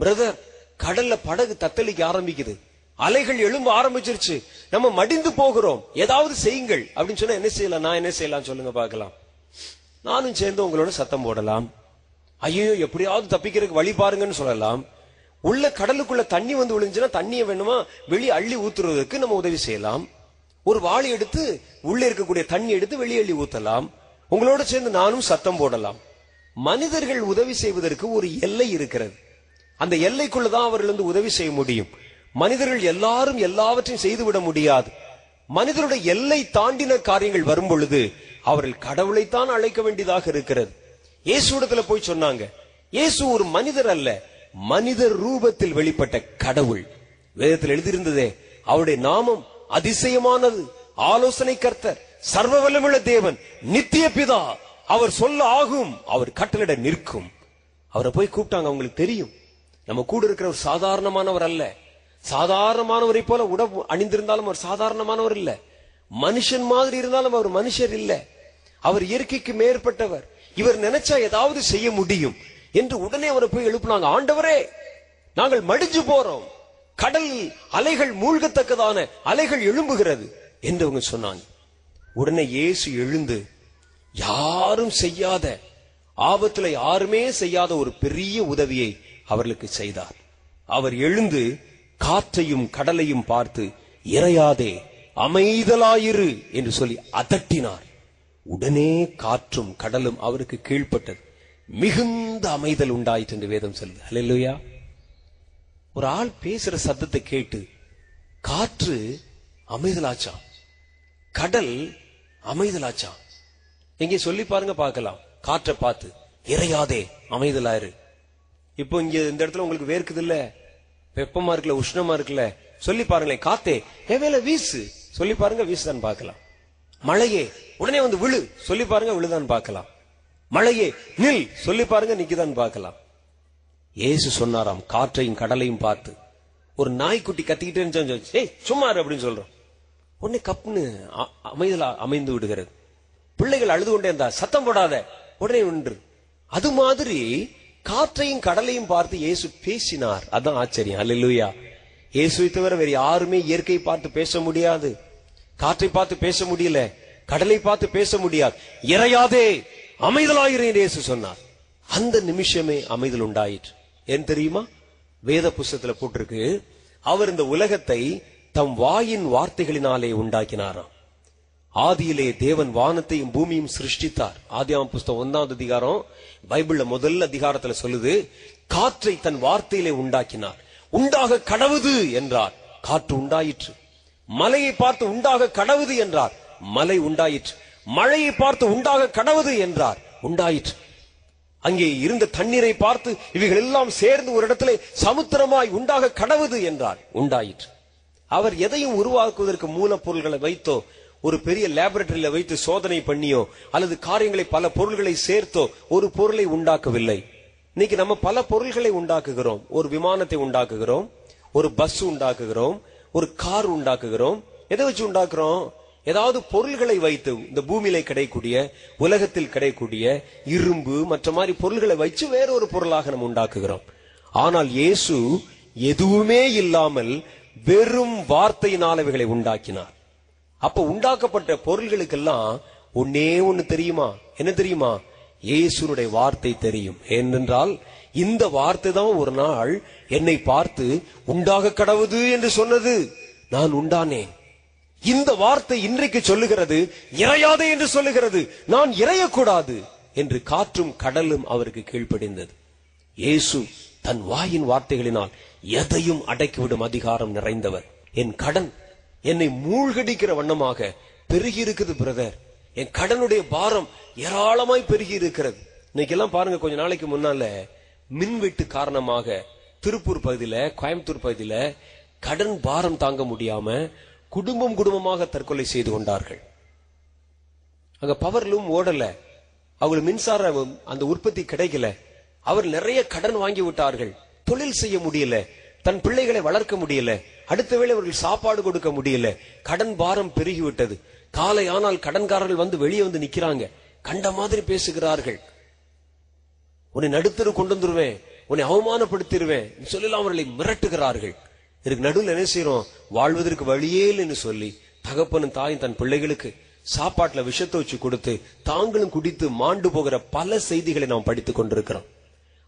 பிரதர் கடல்ல படகு தத்தளிக்க ஆரம்பிக்குது. அலைகள் எழும்ப ஆரம்பிச்சிருச்சு. நம்ம மடிந்து போகிறோம். ஏதாவது செய்யுங்கள். அப்படின்னு சொன்னா என்ன செய்யலாம்? நான் என்ன செய்யலாம் சொல்லுங்க பார்க்கலாம். நானும் சேர்ந்து உங்களோட சத்தம் போடலாம். ஐயோ எப்படியாவது தப்பிக்கிறதுக்கு வழி பாருங்கன்னு சொல்லலாம். உள்ள கடலுக்குள்ள தண்ணி வந்து விழுந்துச்சுன்னா தண்ணியை வேணுமா? வெளியே அள்ளி ஊத்துறதுக்கு நம்ம உதவி செய்யலாம். ஒரு வாளி எடுத்து உள்ளே இருக்கக்கூடிய தண்ணி எடுத்து வெளியே அள்ளி ஊத்தலாம். உங்களோட சேர்ந்து நானும் சத்தம் போடலாம். மனிதர்கள் உதவி செய்வதற்கு ஒரு எல்லை இருக்கிறது. அந்த எல்லைக்குள்ளதான் அவர்கள் வந்து உதவி செய்ய முடியும். மனிதர்கள் எல்லாரும் எல்லாவற்றையும் செய்துவிட முடியாது. மனிதருடைய எல்லை தாண்டின காரியங்கள் வரும் பொழுது அவர்கள் கடவுளைத்தான் அழைக்க வேண்டியதாக இருக்கிறது. இயேசுடத்துல போய் சொன்னாங்க இயேசு ஒரு மனிதர் அல்ல மனிதர் ரூபத்தில் வெளிப்பட்ட கடவுள். வேதத்தில் எழுதியிருந்ததே அவருடைய நாமம் அதிசயமானது. ஆலோசனை கர்த்தர் சர்வ வல்லமுள்ள தேவன் நித்திய பிதா. அவர் சொல்ல ஆகும் அவர் கட்டளிட நிற்கும். அவரை போய் கூப்பிட்டாங்க அவங்களுக்கு தெரியும். நம்ம கூட இருக்கிற ஒரு சாதாரணமானவர் அல்ல. சாதாரணமானவரை போல உடம்பு அணிந்திருந்தாலும் அவர் சாதாரணமானவர் இல்ல. மனுஷன் மாதிரி இருந்தாலும் அவர் மனுஷர் இல்ல. அவர் இயற்கைக்கு மேற்பட்டவர். இவர் நினைச்சா ஏதாவது செய்ய முடியும் என்று உடனே அவரை போய் எழுப்புனாங்க. ஆண்டவரே நாங்கள் மடிஞ்சு போறோம். கடல் அலைகள் மூழ்கத்தக்கதான அலைகள் எழும்புகிறது என்று அவங்க சொன்னாங்க. உடனே இயேசு எழுந்து யாரும் செய்யாத ஆபத்துல யாருமே செய்யாத ஒரு பெரிய உதவியை அவர்களுக்கு செய்தார். அவர் எழுந்து காற்றையும் கடலையும் பார்த்து இறையாதே அமைதலாயிரு என்று சொல்லி அதட்டினார். உடனே காற்றும் கடலும் அவருக்கு கீழ்ப்பட்டது. மிகுந்த அமைதல் உண்டாயிற்று என்று வேதம் சொல்லுது. அல்லேலூயா ஒரு ஆள் பேசுற சத்தத்தை கேட்டு காற்று அமைதலாச்சா கடல் அமைதலாச்சா எங்கே சொல்லி பாருங்க பார்க்கலாம். காற்றை பார்த்து இறையாதே அமைதலாயிரு. இப்போ இங்க இந்த இடத்துல உங்களுக்கு வேர்க்குது இல்ல வெப்பமா இருக்குல்ல உஷ்ணமா இருக்குல்ல? சொல்லி பாருங்களேன் காத்தே. எவேல வீசு? சொல்லி பாருங்க வீசுதான் பார்க்கலாம். மழையே உடனே வந்து விழு. சொல்லி பாருங்க விழுதான் பார்க்கலாம். மழையே நில். சொல்லி பாருங்க நிக்குதான் பார்க்கலாம். ஏசு சொன்னாராம் காற்றையும் கடலையும் பார்த்து. ஒரு நாய்க்குட்டி கத்திக்கிட்டே ஏய் சும்மாரு அப்படின்னு சொல்றோம் உடனே கப்புன்னு அ- அமைதலா அமைந்து விடுகிறது. பிள்ளைகள் அழுது கொண்டே இருந்தா சத்தம் போடாத. உடனே ஒன்று அது மாதிரி காற்றையும் கடலையும் பார்த்து இயேசு பேசினார். அதான் ஆச்சரியம். அல்லா இயேசுவை தவிர வேற யாருமே இயற்கை பார்த்து பேச முடியாது. காற்றை பார்த்து பேச முடியல. கடலை பார்த்து பேச முடியாது. இறையாதே அமைதலாயிரேன் இயேசு சொன்னார். அந்த நிமிஷமே அமைதல் உண்டாயிற்று. ஏன் தெரியுமா? வேத புஸ்தத்துல போட்டிருக்கு அவர் இந்த உலகத்தை தம் வாயின் வார்த்தைகளினாலே உண்டாக்கினாராம். ஆதியிலே தேவன் வானத்தையும் பூமியும் சிருஷ்டித்தார். ஆதியாம புஸ்தகம் ஒன்னாவது அதிகாரம் பைபிள்ல முதல் அதிகாரத்துல சொல்லுது காற்றை தன் வார்த்தையிலே உண்டாக்கினார். உண்டாக கடவுது என்றார். காற்று உண்டாயிற்று. மலையை பார்த்து உண்டாக கடவுது என்றார். மலை உண்டாயிற்று. மழையை பார்த்து உண்டாக கடவுது என்றார். உண்டாயிற்று. அங்கே இருந்த தண்ணீரை பார்த்து இவைகள் எல்லாம் சேர்ந்து ஒரு இடத்திலே சமுத்திரமாய் உண்டாக கடவுது என்றார். உண்டாயிற்று. அவர் எதையும் உருவாக்குவதற்கு மூலப்பொருள்களை வைத்தோ ஒரு பெரிய லேபரட்டரியில வைத்து சோதனை பண்ணியோ அல்லது காரியங்களை பல பொருள்களை சேர்த்தோ ஒரு பொருளை உண்டாக்கவில்லை. இன்னைக்கு நம்ம பல பொருள்களை உண்டாக்குகிறோம். ஒரு விமானத்தை உண்டாக்குகிறோம் ஒரு பஸ் உண்டாக்குகிறோம் ஒரு கார் உண்டாக்குகிறோம். எதை வச்சு உண்டாக்குறோம்? ஏதாவது பொருள்களை வைத்து இந்த பூமியில கிடைக்கூடிய உலகத்தில் கிடைக்கூடிய இரும்பு மற்ற மாதிரி பொருள்களை வச்சு வேற ஒரு பொருளாக நம்ம உண்டாக்குகிறோம். ஆனால் இயேசு எதுவுமே இல்லாமல் வெறும் வார்த்தையினால் இவைகளை உண்டாக்கினார். அப்ப உண்டாக்கப்பட்ட பொருள்களுக்கெல்லாம் ஒன்னே ஒன்னு தெரியுமா? என்ன தெரியுமா? இயேசுனுடைய வார்த்தை தெரியும். ஏனென்றால் இந்த வார்த்தை தான் ஒரு நாள் என்னை பார்த்து உண்டாக கடவுது என்று சொன்னது. நான் உண்டானேன். இந்த வார்த்தை இன்றைக்கு சொல்லுகிறது இறையாதே என்று சொல்லுகிறது. நான் இறையக்கூடாது என்று காற்றும் கடலும் அவருக்கு கீழ்ப்படிந்தது. இயேசு தன் வாயின் வார்த்தைகளினால் எதையும் அடக்கிவிடும் அதிகாரம் நிறைந்தவர். என் கடன் என்னை மூழ்கடிக்கிற வண்ணமாக பெருகி இருக்குது பிரதர் என் கடனுடைய பாரம் ஏராளமாய் பெருகி இருக்கிறது இன்னைக்கு எல்லாம் பாருங்க கொஞ்ச நாளைக்கு முன்னால மின்வெட்டு காரணமாக திருப்பூர் பகுதியில கோயம்புத்தூர் பகுதியில கடன் பாரம் தாங்க முடியாம குடும்பம் குடும்பமாக தற்கொலை செய்து கொண்டார்கள். அங்க பவர் லூம் ஓடல. அவங்களுக்கு மின்சார அந்த உற்பத்தி கிடைக்கல. அவர் நிறைய கடன் வாங்கி விட்டார்கள். தொழில் செய்ய முடியல. தன் பிள்ளைகளை வளர்க்க முடியல. அடுத்த வேளை அவர்கள் சாப்பாடு கொடுக்க முடியல. கடன் பாரம் பெருகிவிட்டது. காலை ஆனால் கடன்காரர்கள் வந்து வெளியே வந்து நிக்கிறாங்க. கண்ட மாதிரி பேசுகிறார்கள். உன்னை நடுத்தரு கொண்டு வந்துருவேன். உன்னை அவமானப்படுத்திடுவேன் சொல்லலாம் அவர்களை மிரட்டுகிறார்கள். இதுக்கு நடுவில் என்ன செய்யறோம் வாழ்வதற்கு வழியே இல்லைன்னு சொல்லி தகப்பனும் தாயும் தன் பிள்ளைகளுக்கு சாப்பாட்டுல விஷத்தை வச்சு கொடுத்து தாங்களும் குடித்து மாண்டு போகிற பல செய்திகளை நாம் படித்துக் கொண்டிருக்கிறோம்.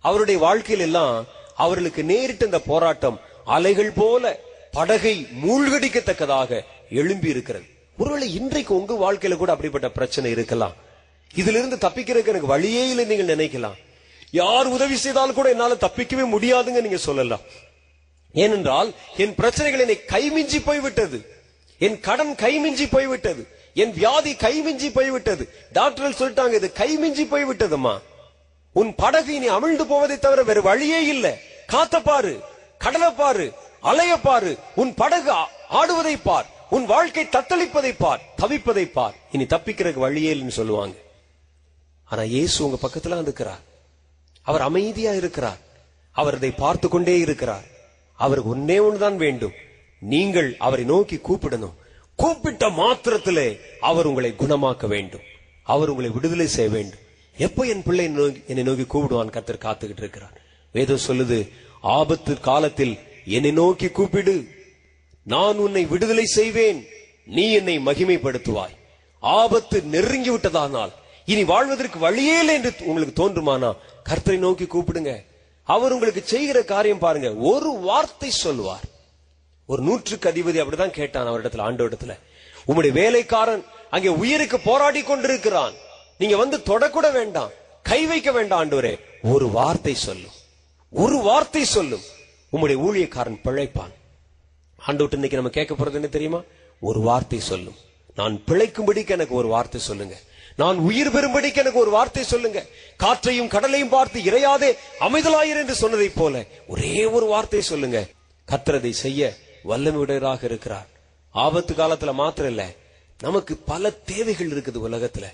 அவருடைய வாழ்க்கையில எல்லாம் அவர்களுக்கு நேரிட்ட இந்த போராட்டம் அலைகள் போல படகை மூழ்கடிக்கத்தக்கதாக எழும்பி இருக்கிறது ஒருவேளை இன்றைக்கு உங்க வாழ்க்கையில கூட அப்படிப்பட்ட பிரச்சனை இருக்கலாம். இதுல இருந்து தப்பிக்கிறதுக்கு எனக்கு வழியே இல்லை நீங்கள் நினைக்கலாம். யார் உதவி செய்தாலும் கூட என்னால தப்பிக்கவே முடியாதுங்க நீங்க சொல்லலாம். ஏனென்றால் என் பிரச்சனைகள் என்னை கைமிஞ்சி போய்விட்டது. என் கடன் கைமிஞ்சி போய்விட்டது. என் வியாதி கைமிஞ்சி போய்விட்டது. டாக்டர்கள் சொல்லிட்டாங்க இது கைமிஞ்சி போய்விட்டதுமா உன் படகு இனி அமிழ்ந்து போவதை தவிர வேறு வழியே இல்ல. காத்த பாரு கடலை பாரு அலைய பாரு உன் படகு ஆடுவதை பார். உன் வாழ்க்கை தத்தளிப்பதை பார் தவிப்பதை பார். இனி தப்பிக்கிறதுக்கு வழியே இல்லைன்னு சொல்லுவாங்க. ஆனா இயேசு உங்க பக்கத்துல இருக்கிறார் அவர் அமைதியா இருக்கிறார். அவர் இதை பார்த்து கொண்டே இருக்கிறார். அவருக்கு ஒன்னே ஒண்ணுதான் வேண்டும். நீங்கள் அவரை நோக்கி கூப்பிடணும். கூப்பிட்ட மாத்திரத்திலே அவர் உங்களை குணமாக்க வேண்டும். அவர் உங்களை விடுதலை செய்ய வேண்டும். எப்போ என் பிள்ளை என்னை நோக்கி- என்னை நோக்கி கூப்பிடுவான்? கர்த்தர் காத்துக்கிட்டு இருக்கிறார். வேதம் சொல்லுது ஆபத்து காலத்தில் என்னை நோக்கி கூப்பிடு. நான் உன்னை விடுதலை செய்வேன். நீ என்னை மகிமைப்படுத்துவாய். ஆபத்து நெருங்கி விட்டதானால் இனி வாழ்வதற்கு வழியே இல்லை என்று உங்களுக்கு தோன்றுமானா? கர்த்தரை நோக்கி கூப்பிடுங்க. அவர் உங்களுக்கு செய்கிற காரியம் பாருங்க. ஒரு வார்த்தை சொல்லுவார். ஒரு நூற்றுக்கு அதிபதி அப்படிதான் கேட்டான் அவரிடத்துல ஆண்டவரிடத்துல. உம்முடைய வேலைக்காரன் அங்கே உயிருக்கு போராடி கொண்டிருக்கிறான். நீங்க வந்து தொடக்கூட வேண்டாம். கை வைக்க வேண்டாம் ஆண்டவரே. ஒரு வார்த்தை சொல்லும் ஒரு வார்த்தை சொல்லும் உம்முடைய ஊழியக்காரன் பிழைப்பான். ஆண்டவர்ட்ட இன்னைக்கு நம்ம கேட்க போறது என்ன தெரியுமா? ஒரு வார்த்தை சொல்லும் நான் பிழைக்கும்படிக்கு எனக்கு ஒரு வார்த்தை சொல்லுங்க. நான் உயிர் பெறும்படிக்கு எனக்கு ஒரு வார்த்தை சொல்லுங்க. காற்றையும் கடலையும் பார்த்து இறையாதே அமைதலாயிரு என்று சொன்னதைப் போல ஒரே ஒரு வார்த்தை சொல்லுங்க. கத்திரதை செய்ய வல்லமையுடையராக இருக்கிறார். ஆபத்து காலத்துல மாத்திரம் இல்ல. நமக்கு பல தேவைகள் இருக்குது உலகத்துல.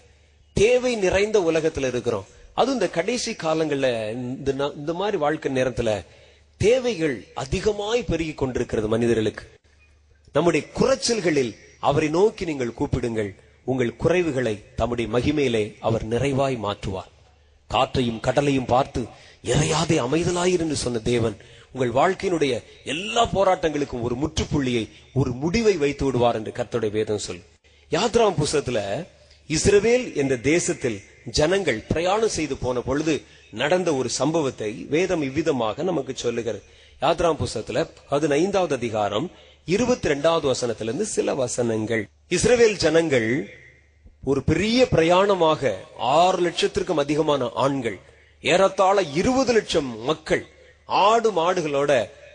தேவை நிறைந்த உலகத்துல இருக்கிறோம். அதுவும் இந்த கடைசி காலங்கள்ல இந்த மாதிரி வாழ்க்கை நேரத்துல தேவைகள் அதிகமாய் பெருகி கொண்டிருக்கிறது மனிதர்களுக்கு. நம்முடைய குறைச்சல்களில் அவரை நோக்கி நீங்கள் கூப்பிடுங்கள். உங்கள் குறைவுகளை தம்முடைய மகிமையிலே அவர் நிறைவாய் மாற்றுவார். காற்றையும் கடலையும் பார்த்து இறையாதே அமைதலாயிரு என்று சொன்ன தேவன் உங்கள் வாழ்க்கையினுடைய எல்லா போராட்டங்களுக்கும் ஒரு முற்றுப்புள்ளியை ஒரு முடிவை வைத்து விடுவார் என்று கர்த்தருடைய வேதம் சொல் யாத்ராம் புஸ்தகத்துல இஸ்ரவேல் என்ற தேசத்தில் ஜனங்கள் பிரயாணம் செய்து போன பொழுது நடந்த ஒரு சம்பவத்தை வேதம் இவ்விதமாக நமக்கு சொல்லுகிறது. யாத்ராம் புஸ்தத்துல பதினைந்தாவது அதிகாரம் இருபத்தி ரெண்டாவது வசனத்திலிருந்து சில வசனங்கள். இஸ்ரவேல் ஜனங்கள் ஒரு பெரிய பிரயாணமாக ஆறு லட்சத்திற்கும் அதிகமான ஆண்கள் ஏறத்தாழ இருபது லட்சம் மக்கள் ஆடு மாடுகளோட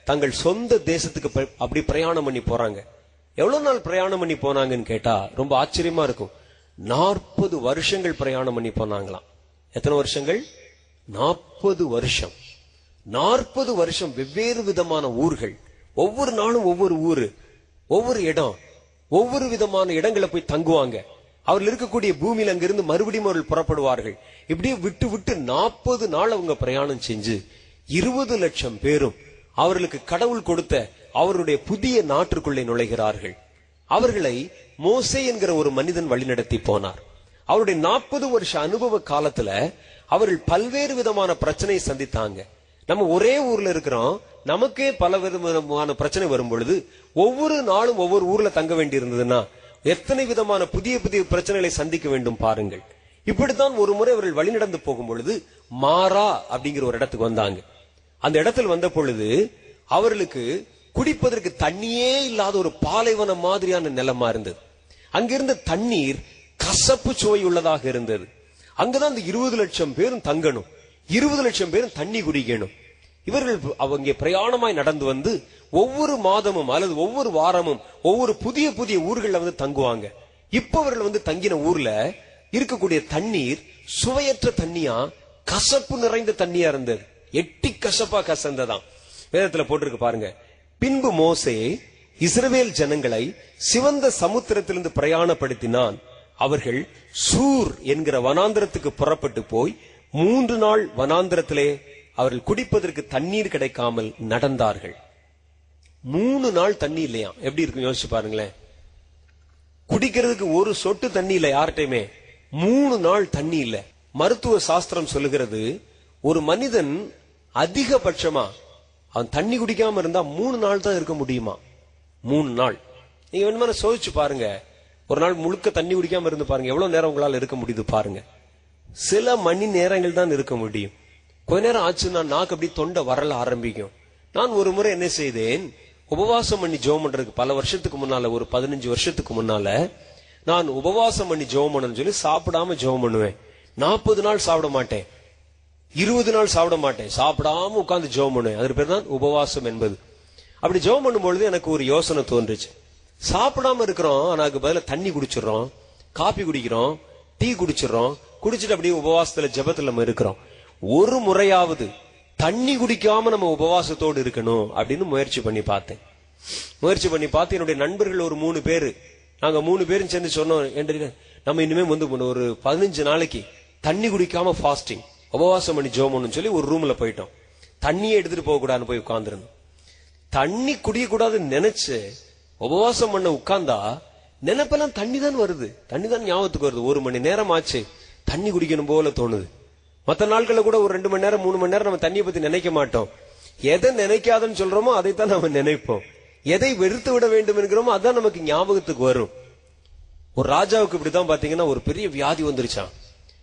தங்கள் சொந்த தேசத்துக்கு அப்படி பிரயாணம் பண்ணி போறாங்க. எவ்வளவு நாள் பிரயாணம் பண்ணி போனாங்கன்னு கேட்டா ரொம்ப ஆச்சரியமா இருக்கும். நாற்பது வருஷங்கள் பிரயாணம் பண்ணி போனாங்களாம். எத்தனை வருஷங்கள்? நாற்பது வருஷம். நாற்பது வருஷம் வெவ்வேறு விதமான ஊர்கள். ஒவ்வொரு நாளும் ஒவ்வொரு ஊரு ஒவ்வொரு இடம் ஒவ்வொரு விதமான இடங்களை போய் தங்குவாங்க. அவர்கள் இருக்கக்கூடிய பூமியில அங்கிருந்து மறுபடியும் அவர்கள் புறப்படுவார்கள். இப்படியே விட்டு விட்டு நாற்பது நாள் அவங்க பிரயாணம் செஞ்சு இருபது லட்சம் பேரும் அவர்களுக்கு கடவுள் கொடுத்த அவருடைய புதிய நாட்டிற்குள்ளே நுழைகிறார்கள். அவர்களை மோசே என்கிற ஒரு மனிதன் வழிநடத்தி போனார். அவருடைய நாற்பது வருஷ அனுபவ காலத்துல அவர்கள் பல்வேறு விதமான பிரச்சனையை சந்தித்தாங்க. நம்ம ஒரே ஊர்ல இருக்கிறோம். நமக்கே பல விதமான பிரச்சனை வரும் பொழுது ஒவ்வொரு நாளும் ஒவ்வொரு ஊர்ல தங்க வேண்டி இருந்ததுன்னா எத்தனை விதமான புதிய புதிய பிரச்சனைகளை சந்திக்க வேண்டும் பாருங்கள். இப்படித்தான் ஒரு முறை அவர்கள் வழிநடந்து போகும் பொழுது மாறா அப்படிங்கிற ஒரு இடத்துக்கு வந்தாங்க. அந்த இடத்தில் வந்த பொழுது அவர்களுக்கு குடிப்பதற்கு தண்ணியே இல்லாத ஒரு பாலைவனம் மாதிரியான நிலமா இருந்தது. அங்கிருந்த தண்ணீர் கசப்பு சுவை உள்ளதாக இருந்தது. அங்கதான் அந்த இருபது லட்சம் பேரும் தங்கணும். இருபது லட்சம் பேரும் தண்ணி குடிக்கணும். இவர்கள் அவங்க பிரயாணமாய் நடந்து வந்து ஒவ்வொரு மாதமும் அல்லது ஒவ்வொரு வாரமும் ஒவ்வொரு புதிய புதிய ஊர்களில் வந்து தங்குவாங்க. இப்ப அவர்கள் வந்து தங்கின ஊர்ல இருக்கக்கூடிய தண்ணீர் சுவையற்ற தண்ணியா கசப்பு நிறைந்த தண்ணியா இருந்தது. எட்டி கசப்பா கசந்ததாம். வேதத்துல போட்டிருக்கு பாருங்க. பின்பு மோசே இஸ்ரவேல் ஜனங்களை சிவந்த சமுத்திரத்திலிருந்து பிரயாணப்படுத்தினான். அவர்கள் சூர் என்கிற வனாந்திரத்துக்கு புறப்பட்டு போய் மூன்று நாள் வனாந்திரத்திலே அவர்கள் குடிப்பதற்கு தண்ணீர் கிடைக்காமல் நடந்தார்கள். மூணு நாள் தண்ணி இல்லையா? எப்படி இருக்கும் யோசிச்சு பாருங்களேன். குடிக்கிறதுக்கு ஒரு சொட்டு தண்ணி இல்ல யார்கிட்டயுமே. மூணு நாள் தண்ணி இல்ல. மருத்துவ சாஸ்திரம் சொல்லுகிறது ஒரு மனிதன் அதிகபட்சமா அவன் தண்ணி குடிக்காம இருந்தா மூணு நாள் தான் இருக்க முடியுமா? மூணு நாள். நீங்க வேணுமான சோதிச்சு பாருங்க. ஒரு நாள் முழுக்க தண்ணி குடிக்காம இருந்து பாருங்க. எவ்வளவு நேரம் உங்களால் இருக்க முடியுது பாருங்க. சில மணி நேரங்கள் தான் இருக்க முடியும். கொஞ்ச நேரம் ஆச்சுன்னா நாக்கு அப்படி தொண்டை வரல ஆரம்பிக்கும். நான் ஒரு முறை என்ன செய்தேன்? உபவாசம் பண்ணி ஜெபம் பண்றதுக்கு பல வருஷத்துக்கு முன்னால ஒரு பதினஞ்சு வருஷத்துக்கு முன்னால நான் உபவாசம் பண்ணி ஜெபம் பண்ணு சொல்லி சாப்பிடாம ஜெபம் பண்ணுவேன். நாற்பது நாள் சாப்பிட மாட்டேன். இருபது நாள் சாப்பிட மாட்டேன். சாப்பிடாம உட்காந்து ஜோம் பண்ணுவேன். அது பேர் தான் உபவாசம் என்பது. அப்படி ஜெபம் பண்ணும்பொழுது எனக்கு ஒரு யோசனை தோன்றுச்சு. சாப்பிடாம இருக்கிறோம் ஆனா அதுக்கு பதிலா தண்ணி குடிச்சிடுறோம் காபி குடிக்கிறோம் டீ குடிச்சிடுறோம் குடிச்சிட்டு அப்படியே உபவாசத்துல ஜபத்துல நம்ம இருக்கிறோம். ஒரு முறையாவது தண்ணி குடிக்காம நம்ம உபவாசத்தோடு இருக்கணும் அப்படின்னு முயற்சி பண்ணி பார்த்தேன். முயற்சி பண்ணி பார்த்து என்னுடைய நண்பர்கள் ஒரு மூணு பேரு. நாங்க மூணு பேரும் சேர்ந்து சொன்னோம் என்று நம்ம இனிமே வந்து ஒரு பதினஞ்சு நாளைக்கு தண்ணி குடிக்காம ஃபாஸ்டிங் உபவாசம் பண்ணி ஜோமன்னு சொல்லி ஒரு ரூம்ல போயிட்டோம். தண்ணியே எடுத்துட்டு போக கூடாதுன்னு போய் உட்காந்துருந்தோம் தண்ணி குடியக்கூடாதுன்னு நினைச்சு உபவாசம் பண்ண உட்கார்ந்தா நினைப்பெல்லாம் தண்ணி தான் வருது. தண்ணி தான் ஞாபகத்துக்கு வருது. ஒரு மணி நேரம் ஆச்சு தண்ணி குடிக்கணும் போல தோணுது. மற்ற நாட்கள்ல கூட ஒரு ரெண்டு மணி நேரம் மூணு மணி நேரம் நம்ம தண்ணியை பத்தி நினைக்க மாட்டோம். எதை நினைக்காதுன்னு சொல்றோமோ அதைத்தான் நம்ம நினைப்போம். எதை வெறுத்து விட வேண்டும் என்கிறோமோ அதான் நமக்கு ஞாபகத்துக்கு வரும். ஒரு ராஜாவுக்கு இப்படிதான் பாத்தீங்கன்னா ஒரு பெரிய வியாதி வந்துருச்சான்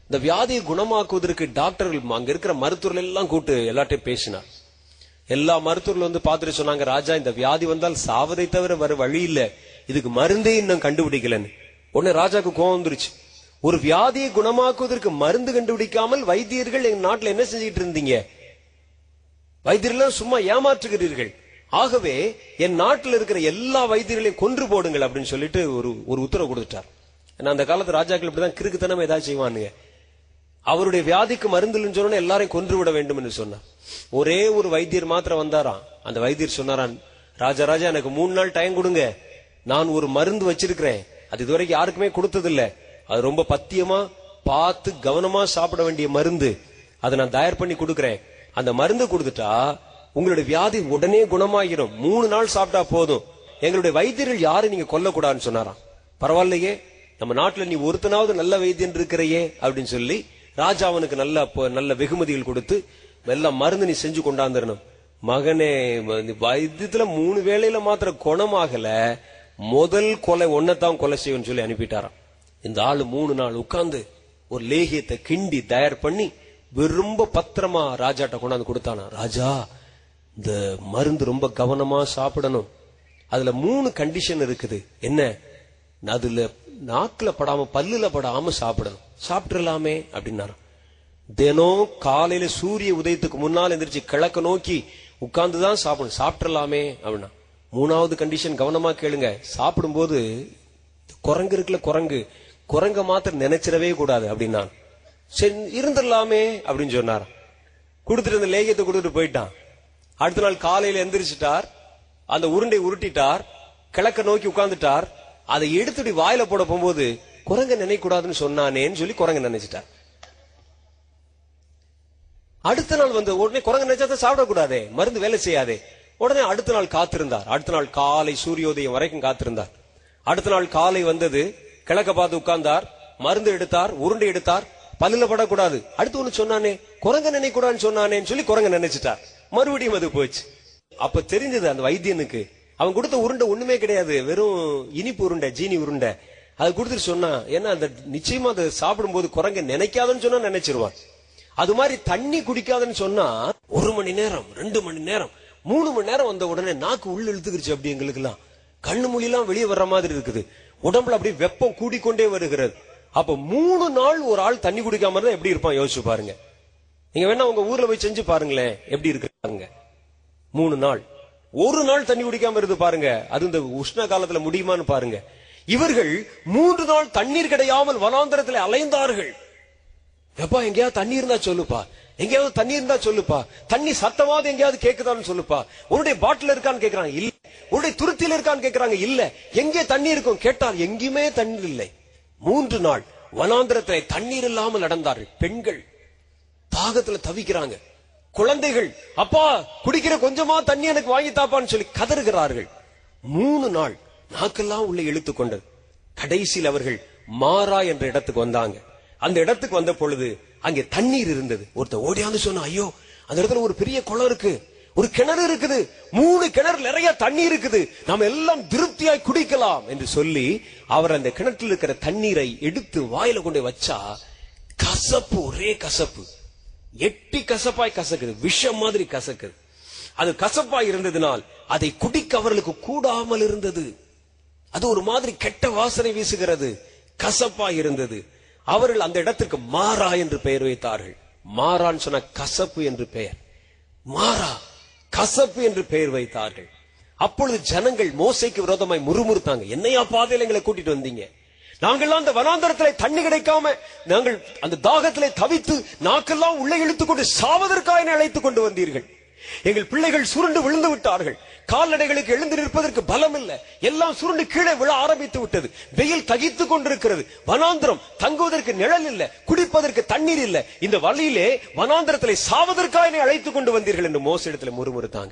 இந்த வியாதியை குணமாக்குவதற்கு டாக்டர்கள் அங்க இருக்கிற மருத்துவர்கள் எல்லாம் கூட்டு எல்லாட்டையும் பேசினார். எல்லா மருத்துவர்கள் வந்து பார்த்துட்டு சொன்னாங்க ராஜா இந்த வியாதி வந்தால் சாவதை தவிர வர வழி இல்ல. இதுக்கு மருந்தே இன்னும் கண்டுபிடிக்கலன்னு. உடனே ராஜாக்கு கோவம் வந்துருச்சு. ஒரு வியாதியை குணமாக்குவதற்கு மருந்து கண்டுபிடிக்காமல் வைத்தியர்கள் எங்க நாட்டில் என்ன செஞ்சுக்கிட்டு இருந்தீங்க? வைத்தியர்கள் சும்மா ஏமாற்றுகிறீர்கள். ஆகவே என் நாட்டில் இருக்கிற எல்லா வைத்தியர்களையும் கொன்று போடுங்கள் அப்படின்னு சொல்லிட்டு ஒரு ஒரு உத்தரவு கொடுத்துட்டார். ஏன்னா அந்த காலத்து ராஜாக்கள் இப்படிதான் கிறுக்குத்தனம் ஏதாவது செய்வானுங்க. அவருடைய வியாதிக்கு மருந்து இல்லைன்னு சொன்னா எல்லாரையும் கொன்று விட வேண்டும் என்று சொன்னார். ஒரே ஒரு வைத்தியர் மாத்திரம் வந்தாராம். அந்த வைத்தியர் சொன்னாரான் ராஜா ராஜா எனக்கு மூணு நாள் டைம் கொடுங்க. நான் ஒரு மருந்து வச்சிருக்கிறேன். அது இதுவரைக்கும் யாருக்குமே கொடுத்ததில்ல. அது ரொம்ப பத்தியமா பார்த்து கவனமா சாப்பிட வேண்டிய மருந்து. அதை நான் தயார் பண்ணி கொடுக்கிறேன். அந்த மருந்து கொடுத்துட்டா உங்களுடைய வியாதி உடனே குணமாகிரும். மூணு நாள் சாப்பிட்டா போதும். எங்களுடைய வைத்தியர்கள் யாரும் நீங்க கொல்லக்கூடாதுன்னு சொன்னாராம். பரவாயில்லையே. நம்ம நாட்டுல நீ ஒருத்தனாவது நல்ல வைத்தியன் இருக்கிறையே அப்படின்னு சொல்லி ராஜா அவனுக்கு நல்ல நல்ல வெகுமதிகள் கொடுத்து எல்லாம் மருந்து நீ செஞ்சு கொண்டாந்துடணும் மகனே இந்த வைத்தியத்துல மூணு வேளையில மாத்திரம் குணமாகல. முதல் கொலை ஒன்னதான் கொலை செய்யும் சொல்லி அனுப்பிட்டாராம். இந்த ஆளு மூணு நாள் உட்கார்ந்து ஒரு லேகியத்தை கிண்டி தயார் பண்ணி விரும்ப பத்திரமா ராஜாட்ட கொண்டாந்து கொடுத்தானா. ராஜா இந்த மருந்து ரொம்ப கவனமா சாப்பிடணும். அதுல மூணு கண்டிஷன் இருக்குது. என்ன? அதுல நாக்குல படாம பல்லுல படாம சாப்பிடணும். சாப்பிட்டுலாமே அப்படின்னாராம். தினம் காலையில சூரிய உதயத்துக்கு முன்னால் எந்திரிச்சு கிழக்க நோக்கி உட்கார்ந்துதான் சாப்பிடணும். சாப்பிட்றலாமே அப்படின்னா. மூணாவது கண்டிஷன் கவனமா கேளுங்க. சாப்பிடும்போது குரங்கு இருக்குல்ல குரங்கு. குரங்க மாத்திரம் நினைச்சிடவே கூடாது அப்படின்னா. சரி இருந்துடலாமே அப்படின்னு சொன்னார். கொடுத்துட்டு அந்த லேகியத்தை கொடுத்துட்டு போயிட்டான். அடுத்த நாள் காலையில எந்திரிச்சிட்டார். அந்த உருண்டை உருட்டிட்டார். கிழக்க நோக்கி உட்கார்ந்துட்டார். அதை எடுத்துட்டு வாயில போட போகும்போது குரங்க நினைக்கூடாதுன்னு சொன்னானேன்னு சொல்லி குரங்க நினைச்சிட்டார். அடுத்த நாள் வந்து உடனே குரங்கு நினைச்சா சாப்பிடக்கூடாது மருந்து வேலை செய்யாது. உடனே அடுத்த நாள் காத்திருந்தார். அடுத்த நாள் காலை சூரியோதயம் வரைக்கும் காத்திருந்தார். அடுத்த நாள் காலை வந்தது கிழக்க பார்த்து உட்கார்ந்தார் மருந்து எடுத்தார் உருண்டை எடுத்தார் பல்லுல படக்கூடாது. அடுத்து ஒண்ணு சொன்னானே குரங்க நினைக்கூடாதுன்னு சொன்னானேன்னு சொல்லி குரங்க நினைச்சிட்டார். மறுபடியும் அது போச்சு. அப்ப தெரிஞ்சது அந்த வைத்தியனுக்கு அவன் கொடுத்த உருண்டை ஒண்ணுமே கிடையாது. வெறும் இனிப்பு உருண்டை ஜீனி உருண்டை. அது கொடுத்துட்டு சொன்னா ஏன்னா அந்த நிச்சயமா அதை சாப்பிடும்போது குரங்க நினைக்காதுன்னு சொன்னா நினைச்சிருவான். அது மாதிரி தண்ணி குடிக்காதுன்னு சொன்னா ஒரு மணி நேரம் ரெண்டு மணி நேரம் மூணு மணி நேரம் வந்த உடனே நாக்கு உள்ள இழுத்துக்கிருச்சு அப்படி எங்களுக்கு எல்லாம் கண்ணு மொழியெல்லாம் வெளியே வர்ற மாதிரி இருக்குது. உடம்புல அப்படியே வெப்பம் கூடிக்கொண்டே வருகிறது. அப்ப மூணு நாள் ஒரு ஆள் தண்ணி குடிக்காம இருந்தா எப்படி இருப்பான்? யோசிச்சு பாருங்க. நீங்க வேணா உங்க ஊர்ல போய் செஞ்சு பாருங்களேன். எப்படி இருக்காங்க? மூணு நாள். ஒரு நாள் தண்ணி குடிக்காம இருந்து பாருங்க. அது இந்த உஷ்ண காலத்துல முடியுமான்னு பாருங்க. இவர்கள் மூன்று நாள் தண்ணீர் கிடையாமல் வனாந்தரத்தில் அலைந்தார்கள். எப்பா எங்கேயாவது தண்ணி இருந்தா சொல்லுப்பா. எங்கேயாவது தண்ணி இருந்தா சொல்லுப்பா. தண்ணி சத்தமாவது எங்கேயாவது கேக்குதான்னு சொல்லுப்பா. உன்னுடைய பாட்டில் இருக்கான்னு கேக்குறாங்க. இல்ல. உன்னுடைய துருத்தியில் இருக்கான்னு கேக்குறாங்க. இல்ல. எங்கே தண்ணி இருக்கும்? கேட்டால் எங்கேயுமே தண்ணீர் இல்லை. மூன்று நாள் வனாந்திரத்தில் தண்ணீர் இல்லாமல் நடந்தார்கள். பெண்கள் தாகத்துல தவிக்கிறாங்க. குழந்தைகள் அப்பா குடிக்கிற கொஞ்சமா தண்ணி எனக்கு வாங்கி தாப்பான்னு சொல்லி கதறுகிறார்கள். மூணு நாள் நாக்கெல்லாம் உள்ள இழுத்து கொண்டது. கடைசியில் அவர்கள் மாறா என்ற இடத்துக்கு வந்தாங்க. அந்த இடத்துக்கு வந்த பொழுது அங்கே தண்ணீர் இருந்தது. ஒருத்தர் ஓடியாந்து சொன்ன ஐயோ அந்த இடத்துல ஒரு பெரிய குளம் இருக்கு. ஒரு கிணறு இருக்குது. மூணு கிணறு நிறைய தண்ணி இருக்குது. நாம எல்லாம் திருப்தியாய் குடிக்கலாம் என்று சொல்லி அவர் அந்த கிணற்றில் இருக்கிற தண்ணீரை எடுத்து வாயில கொண்டு வச்சா கசப்பு ஒரே கசப்பு. எட்டி கசப்பாய் கசக்குது. விஷம் மாதிரி கசக்குது. அது கசப்பாய் இருந்ததினால் அதை குடிக்க அவர்களுக்கு கூடாமல் இருந்தது. அது ஒரு மாதிரி கெட்ட வாசனை வீசுகிறது. கசப்பாய் இருந்தது. அவர்கள் அந்த இடத்திற்கு மாறா என்று பெயர் வைத்தார்கள். மாறான்னு சொன்ன கசப்பு என்று பெயர். மாறா கசப்பு என்று பெயர் வைத்தார்கள். அப்பொழுது ஜனங்கள் மோசைக்கு விரோதமாய் முறுமுறுத்தாங்க. என்னையா பாதையில எங்களை கூட்டிட்டு வந்தீங்க? நாங்கள்லாம் அந்த வனாந்தரத்திலே தண்ணி கிடைக்காம நாங்கள் அந்த தாகத்திலே தவித்து நாக்கெல்லாம் உள்ளே இழுத்துக் கொண்டு சாவதற்காக அழைத்துக் கொண்டு வந்தீர்கள். எங்கள் பிள்ளைகள் சுருண்டு விழுந்து விட்டார்கள். கால்நடைகளுக்கு எழுந்து நிற்பதற்கு பலம் இல்லை எல்லாம் சுருண்டு கீழே விழ ஆரம்பித்து விட்டது. வெயில் தகித்துக் கொண்டிருக்கிறது. வனாந்திரம் தங்குவதற்கு நிழல் இல்ல. குடிப்பதற்கு தண்ணீர் இல்ல. இந்த வழியிலே வனாந்திரத்திலே சாவதற்காக என்னை அழைத்துக் கொண்டு வந்தீர்கள் என்று மோச இடத்துல முறுமுறுத்தாங்க.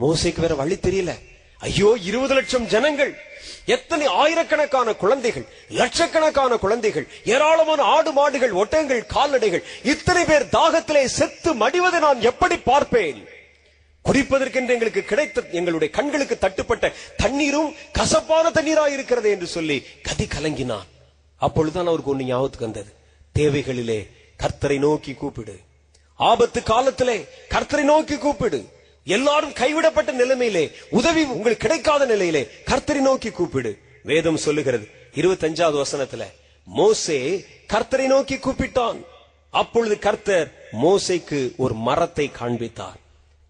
மோசைக்கு வேற வழி தெரியல. ஐயோ இருபது லட்சம் ஜனங்கள் எத்தனை ஆயிரக்கணக்கான குழந்தைகள் லட்சக்கணக்கான குழந்தைகள் ஏராளமான ஆடு மாடுகள் ஒட்டகங்கள் கால்நடைகள் இத்தனை பேர் தாகத்திலே செத்து மடிவதை நான் எப்படி பார்ப்பேன்? குடிப்பதற்கென்று எங்களுக்கு கிடைத்த எங்களுடைய கண்களுக்கு தட்டுப்பட்ட தண்ணீரும் கசப்பான தண்ணீரா இருக்கிறது என்று சொல்லி கதி கலங்கினான். அப்பொழுதுதான் அவருக்கு ஒண்ணு ஞாபகத்துக்கு வந்தது. தேவைகளிலே கர்த்தரை நோக்கி கூப்பிடு. ஆபத்து காலத்திலே கர்த்தரை நோக்கி கூப்பிடு. எல்லாரும் கைவிடப்பட்ட நிலைமையிலே உதவி உங்களுக்கு கிடைக்காத நிலையிலே கர்த்தரை நோக்கி கூப்பிடு. வேதம் சொல்லுகிறது இருபத்தஞ்சாவது வசனத்துல மோசே கர்த்தரை நோக்கி கூப்பிட்டான். அப்பொழுது கர்த்தர் மோசைக்கு ஒரு மரத்தை காண்பித்தார்.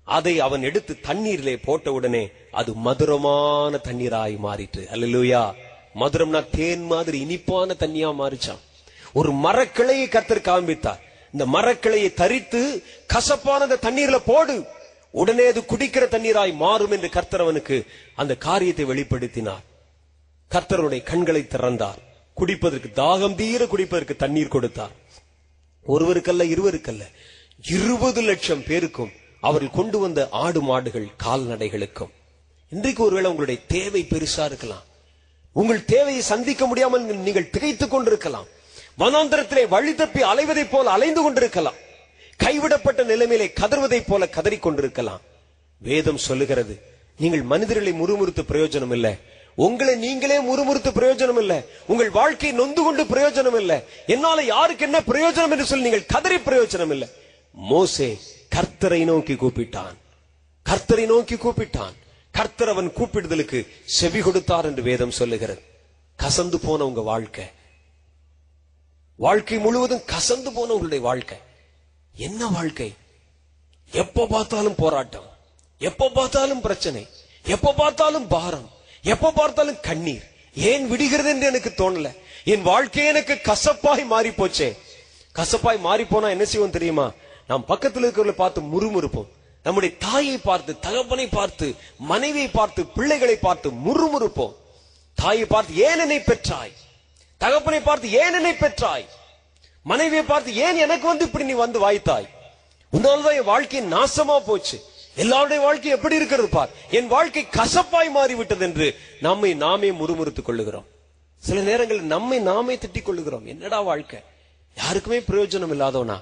அதை அவன் எடுத்து தண்ணீரிலே போட்ட உடனே அது மதுரமான தண்ணீராய் மாறிட்டு அல்லேலூயா. மதுரம்னா தேன் மாதிரி இனிப்பான தண்ணியா மாறிச்சான். ஒரு மரக்கிளையை கர்த்தர் காண்பித்தார். இந்த மரக்கிளையை தரித்து கசப்பான அந்த தண்ணீர்ல போடு. உடனே அது குடிக்கிற தண்ணீராய் மாறும் என்று கர்த்தர் அவனுக்கு அந்த காரியத்தை வெளிப்படுத்தினார். கர்த்தருடைய கண்களை திறந்தார். குடிப்பதற்கு தாகம் தீர குடிப்பதற்கு தண்ணீர் கொடுத்தார். ஒருவருக்கல்ல இருவருக்கல்ல. இருபது லட்சம் பேருக்கும் அவர்கள் கொண்டு வந்த ஆடு மாடுகள் கால்நடைகளுக்கும். இன்றைக்கு ஒருவேளை உங்களுடைய தேவை பெருசா இருக்கலாம். உங்கள் தேவையை சந்திக்க முடியாமல் நீங்கள் திகைத்துக் கொண்டிருக்கலாம். வனாந்தரத்திலே வழி தப்பி அலைவதைப் போல அலைந்து கொண்டிருக்கலாம். கைவிடப்பட்ட நிலைமையிலே கதறுவதைப் போல கதறிக்கொண்டிருக்கலாம் வேதம் சொல்லுகிறது நீங்கள் மனிதர்களை முறுமுறுத்து பிரயோஜனம் இல்லை உங்களை நீங்களே முறுமுறுத்து பிரயோஜனம் இல்லை உங்கள் வாழ்க்கை நொந்து கொண்டு பிரயோஜனம் இல்லை என்னால யாருக்கு என்ன பிரயோஜனம் என்று சொல்லி நீங்கள் கதறி பிரயோஜனம் இல்லை மோசே கர்த்தரை நோக்கி கூப்பிட்டான். கர்த்தரை நோக்கி கூப்பிட்டான். கர்த்தர் அவன் கூப்பிடுதலுக்கு செவி கொடுத்தார் என்று வேதம் சொல்லுகிறது. கசந்து போன உங்க வாழ்க்கை. வாழ்க்கை முழுவதும் கசந்து போன உங்களுடைய வாழ்க்கை. என்ன வாழ்க்கை? எப்ப பார்த்தாலும் போராட்டம். எப்ப பார்த்தாலும் பிரச்சனை. எப்ப பார்த்தாலும் பாரம். எப்ப பார்த்தாலும் கண்ணீர். ஏன் விடுகிறது என்று எனக்கு தோணல. என் வாழ்க்கை எனக்கு கசப்பாய் மாறி போச்சே கசப்பாய் மாறி போனா என்ன செய்வோம் தெரியுமா? நாம் பக்கத்தில் இருக்கிறவர்களை பார்த்து முறுமுறுப்போம். நம்முடைய தாயை பார்த்து தகப்பனை பார்த்து மனைவியை பார்த்து பிள்ளைகளை பார்த்து முறுமுறுப்போம். தாயை பார்த்து ஏன் என்னை பெற்றாய்? தகப்பனை பார்த்து ஏன் என்னை பெற்றாய்? மனைவியை பார்த்து ஏன் எனக்கு வந்து இப்படி நீ வந்து வாய்த்தாய்? உன்னால்தான் என் வாழ்க்கை நாசமா போச்சு. எல்லாருடைய வாழ்க்கை எப்படி இருக்கிறது பார்? என் வாழ்க்கை கசப்பாய் மாறிவிட்டது என்று நம்மை நாமே முறுமுறுத்துக் கொள்ளுகிறோம். சில நேரங்களில் நம்மை நாமே திட்டிக் கொள்ளுகிறோம். என்னடா வாழ்க்கை? யாருக்குமே பிரயோஜனம் இல்லாதவனா?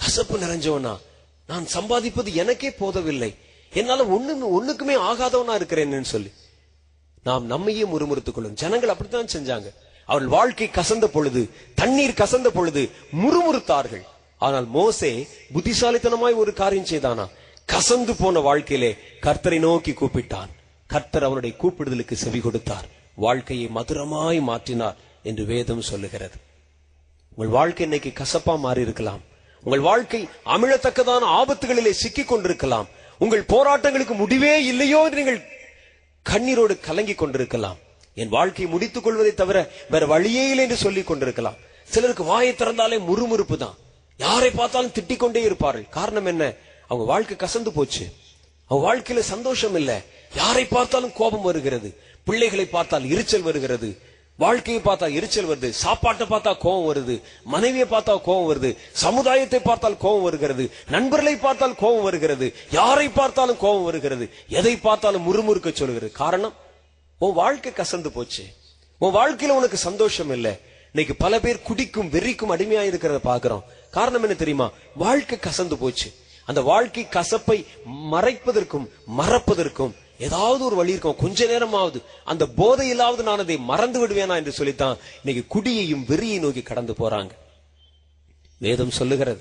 கசப்பு நிறைஞ்சவனா? நான் சம்பாதிப்பது எனக்கே போதவில்லை. என்னால ஒண்ணு ஒண்ணுக்குமே ஆகாதவனா இருக்கிறேன்னு சொல்லி. நாம் நம்மையே முறுமுறுத்துக் கொள்ளும். ஜனங்கள் அப்படித்தான் செஞ்சாங்க. அவர்கள் வாழ்க்கை கசந்த பொழுது தண்ணீர் கசந்த பொழுது முறுமுறுத்தார்கள். ஆனால் மோசே புத்திசாலித்தனமாய் ஒரு காரியம் செய்தானா? கசந்து போன வாழ்க்கையிலே கர்த்தரை நோக்கி கூப்பிட்டான். கர்த்தர் அவனுடைய கூப்பிடுதலுக்கு செவி கொடுத்தார். வாழ்க்கையை மதுரமாய் மாற்றினார் என்று வேதம் சொல்லுகிறது. உங்கள் வாழ்க்கை இன்னைக்கு கசப்பா மாறி இருக்கலாம் உங்கள் வாழ்க்கை அமிழத்தக்கதான ஆபத்துகளிலே சிக்கிக் கொண்டிருக்கலாம் உங்கள் போராட்டங்களுக்கு முடிவே இல்லையோ என்று நீங்கள் கண்ணீரோடு கலங்கிக் கொண்டிருக்கலாம். என் வாழ்க்கையை முடித்துக் கொள்வதை தவிர வேற வழியே இல்லை என்று சொல்லிக் கொண்டிருக்கலாம். சிலருக்கு வாயை திறந்தாலே முறுமுறுப்பு தான். யாரை பார்த்தாலும் திட்டிக் கொண்டே இருப்பார்கள். காரணம் என்ன? அவங்க வாழ்க்கை கசந்து போச்சு. அவங்க வாழ்க்கையில சந்தோஷம் இல்லை. யாரை பார்த்தாலும் கோபம் வருகிறது. பிள்ளைகளை பார்த்தால் எரிச்சல் வருகிறது. வாழ்க்கையை பார்த்தா எரிச்சல் வருது சாப்பாட்டை பார்த்தா கோபம் வருது மனைவியை பார்த்தா கோபம் வருது சமுதாயத்தை பார்த்தால் கோவம் வருகிறது நண்பர்களை பார்த்தால் கோவம் வருகிறது யாரை பார்த்தாலும் கோபம் வருகிறது எதை பார்த்தாலும் முறுமுறுக்க சொல்கிறது. காரணம் உன் வாழ்க்கை கசந்து போச்சு. உன் வாழ்க்கையில உனக்கு சந்தோஷம் இல்லை. இன்னைக்கு பல பேர் குடிக்கும் வெறிக்கும் அடிமையா இருக்கிறத பாக்குறோம் காரணம் என்ன தெரியுமா? வாழ்க்கை கசந்து போச்சு. அந்த வாழ்க்கை கசப்பை மறைப்பதற்கும் மறப்பதற்கும் ஏதாவது ஒரு வழி இருக்கும். கொஞ்ச நேரமாவது. அந்த போதையிலாவது நான் அதை மறந்து விடுவேனா என்று சொல்லித்தான். இன்னைக்கு குடியையும் வெறியை நோக்கி கடந்து போறாங்க. வேதம் சொல்லுகிறது.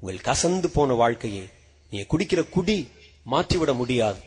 உங்கள் கசந்து போன வாழ்க்கையை நீ குடிக்கிற குடி மாற்றிவிட முடியாது.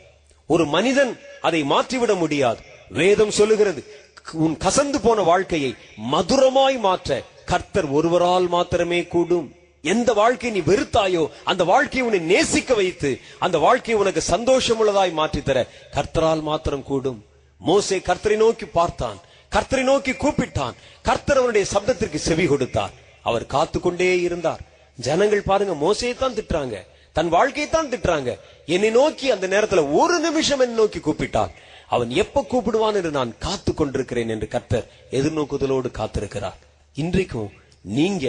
ஒரு மனிதன் அதை மாற்றிவிட முடியாது. வேதம் சொல்லுகிறது. உன் கசந்து போன வாழ்க்கையை மதுரமாய் மாற்ற கர்த்தர் ஒருவரால் மாத்திரமே கூடும். எந்த வாழ்க்கையை நீ வெறுத்தாயோ அந்த வாழ்க்கையை உன்னை நேசிக்க வைத்து அந்த வாழ்க்கையை உனக்கு சந்தோஷம் உள்ளதாய் மாற்றித்தர கர்த்தரால் மாத்திரம் கூடும். மோசே கர்த்தரை நோக்கி பார்த்தான். கர்த்தரை நோக்கி கூப்பிட்டான். கர்த்தர் அவனுடைய சப்தத்திற்கு செவி கொடுத்தார். அவர் காத்து கொண்டே இருந்தார். ஜனங்கள் பாருங்க மோசையை தான் திட்டுறாங்க. தன் வாழ்க்கையை தான் திட்டுறாங்க. என்னை நோக்கி அந்த நேரத்துல ஒரு நிமிஷம் என்னை நோக்கி கூப்பிட்டான் அவன் எப்ப கூப்பிடுவான் என்று நான் காத்து கொண்டிருக்கிறேன் என்று கர்த்தர் எதிர்நோக்குதலோடு காத்திருக்கிறார். இன்றைக்கும் நீங்க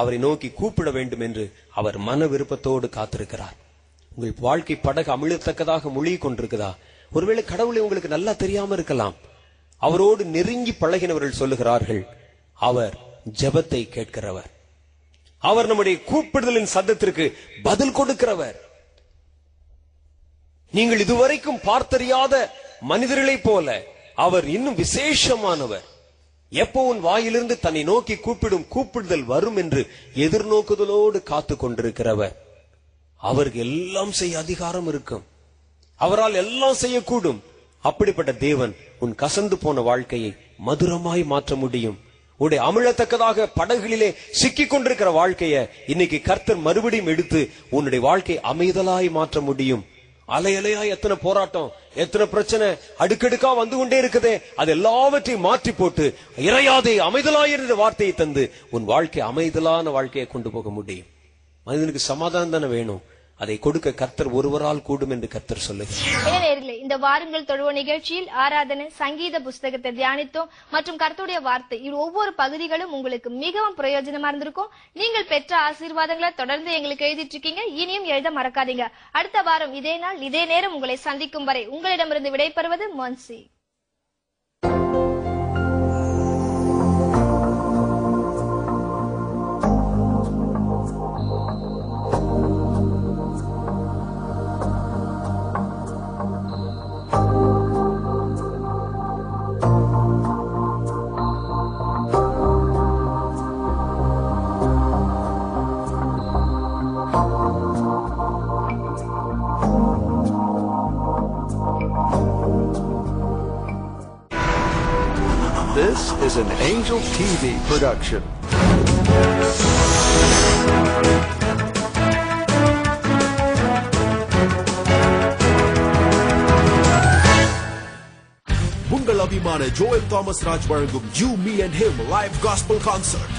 அவரை நோக்கி கூப்பிட வேண்டும் என்று அவர் மன விருப்பத்தோடு காத்திருக்கிறார். உங்கள் வாழ்க்கை படகு அமிழத்தக்கதாக மொழி கொண்டிருக்குதா? ஒருவேளை கடவுளை உங்களுக்கு நல்லா தெரியாம இருக்கலாம். அவரோடு நெருங்கி பழகினவர்கள் சொல்லுகிறார்கள் அவர் ஜெபத்தை கேட்கிறவர். அவர் நம்முடைய கூப்பிடுதலின் சத்தத்திற்கு பதில் கொடுக்கிறவர். நீங்கள் இதுவரைக்கும் பார்த்தறியாத மனிதர்களைப் போல அவர் இன்னும் விசேஷமானவர். எப்போ உன் வாயிலிருந்து தன்னை நோக்கி கூப்பிடும் கூப்பிடுதல் வரும் என்று எதிர்நோக்குதலோடு காத்து கொண்டிருக்கிறவர். அவருக்கு எல்லாம் செய்ய அதிகாரம் இருக்கும். அவரால் எல்லாம் செய்யக்கூடும். அப்படிப்பட்ட தேவன் உன் கசந்து போன வாழ்க்கையை மதுரமாய் மாற்ற முடியும். உடைய அமிழத்தக்கதாக படகுகளிலே சிக்கிக் கொண்டிருக்கிற வாழ்க்கைய இன்னைக்கு கர்த்தர் மறுபடியும் எடுத்து உன்னுடைய வாழ்க்கை அமைதலாய் மாற்ற முடியும். அலையலையா எத்தனை போராட்டம் எத்தனை பிரச்சனை அடுக்கடுக்கா வந்து கொண்டே இருக்குதே. அது எல்லாவற்றையும் மாற்றி போட்டு இறையாதே அமைதலாயிருந்த வார்த்தையை தந்து உன் வாழ்க்கை அமைதலான வாழ்க்கையை கொண்டு போக முடியும். மனிதனுக்கு சமாதானம் தானே வேணும். அதை கொடுக்க கர்த்தர் ஒருவரால் கூடும் என்று கர்த்தர் சொல்லுகிறார். இந்த வாருங்கள் தொழுவ நிகழ்ச்சியில் ஆராதனை சங்கீத புஸ்தகத்தை தியானித்தோம் மற்றும் கர்த்தருடைய வார்த்தை. இது ஒவ்வொரு பகுதிகளும் உங்களுக்கு மிகவும் பிரயோஜனமா இருந்திருக்கும். நீங்கள் பெற்ற ஆசீர்வாதங்களை தொடர்ந்து எங்களுக்கு எழுதிட்டு இருக்கீங்க இனியும் எழுத மறக்காதீங்க. அடுத்த வாரம் இதே நாள் இதே நேரம் உங்களை சந்திக்கும் வரை உங்களிடமிருந்து விடைபெறுவது மொன்சி. This is an Angel TV production. உங்கள் அபிமான ஜோயல் தாமஸ் ராஜ் வழங்கும் you me and him live gospel concert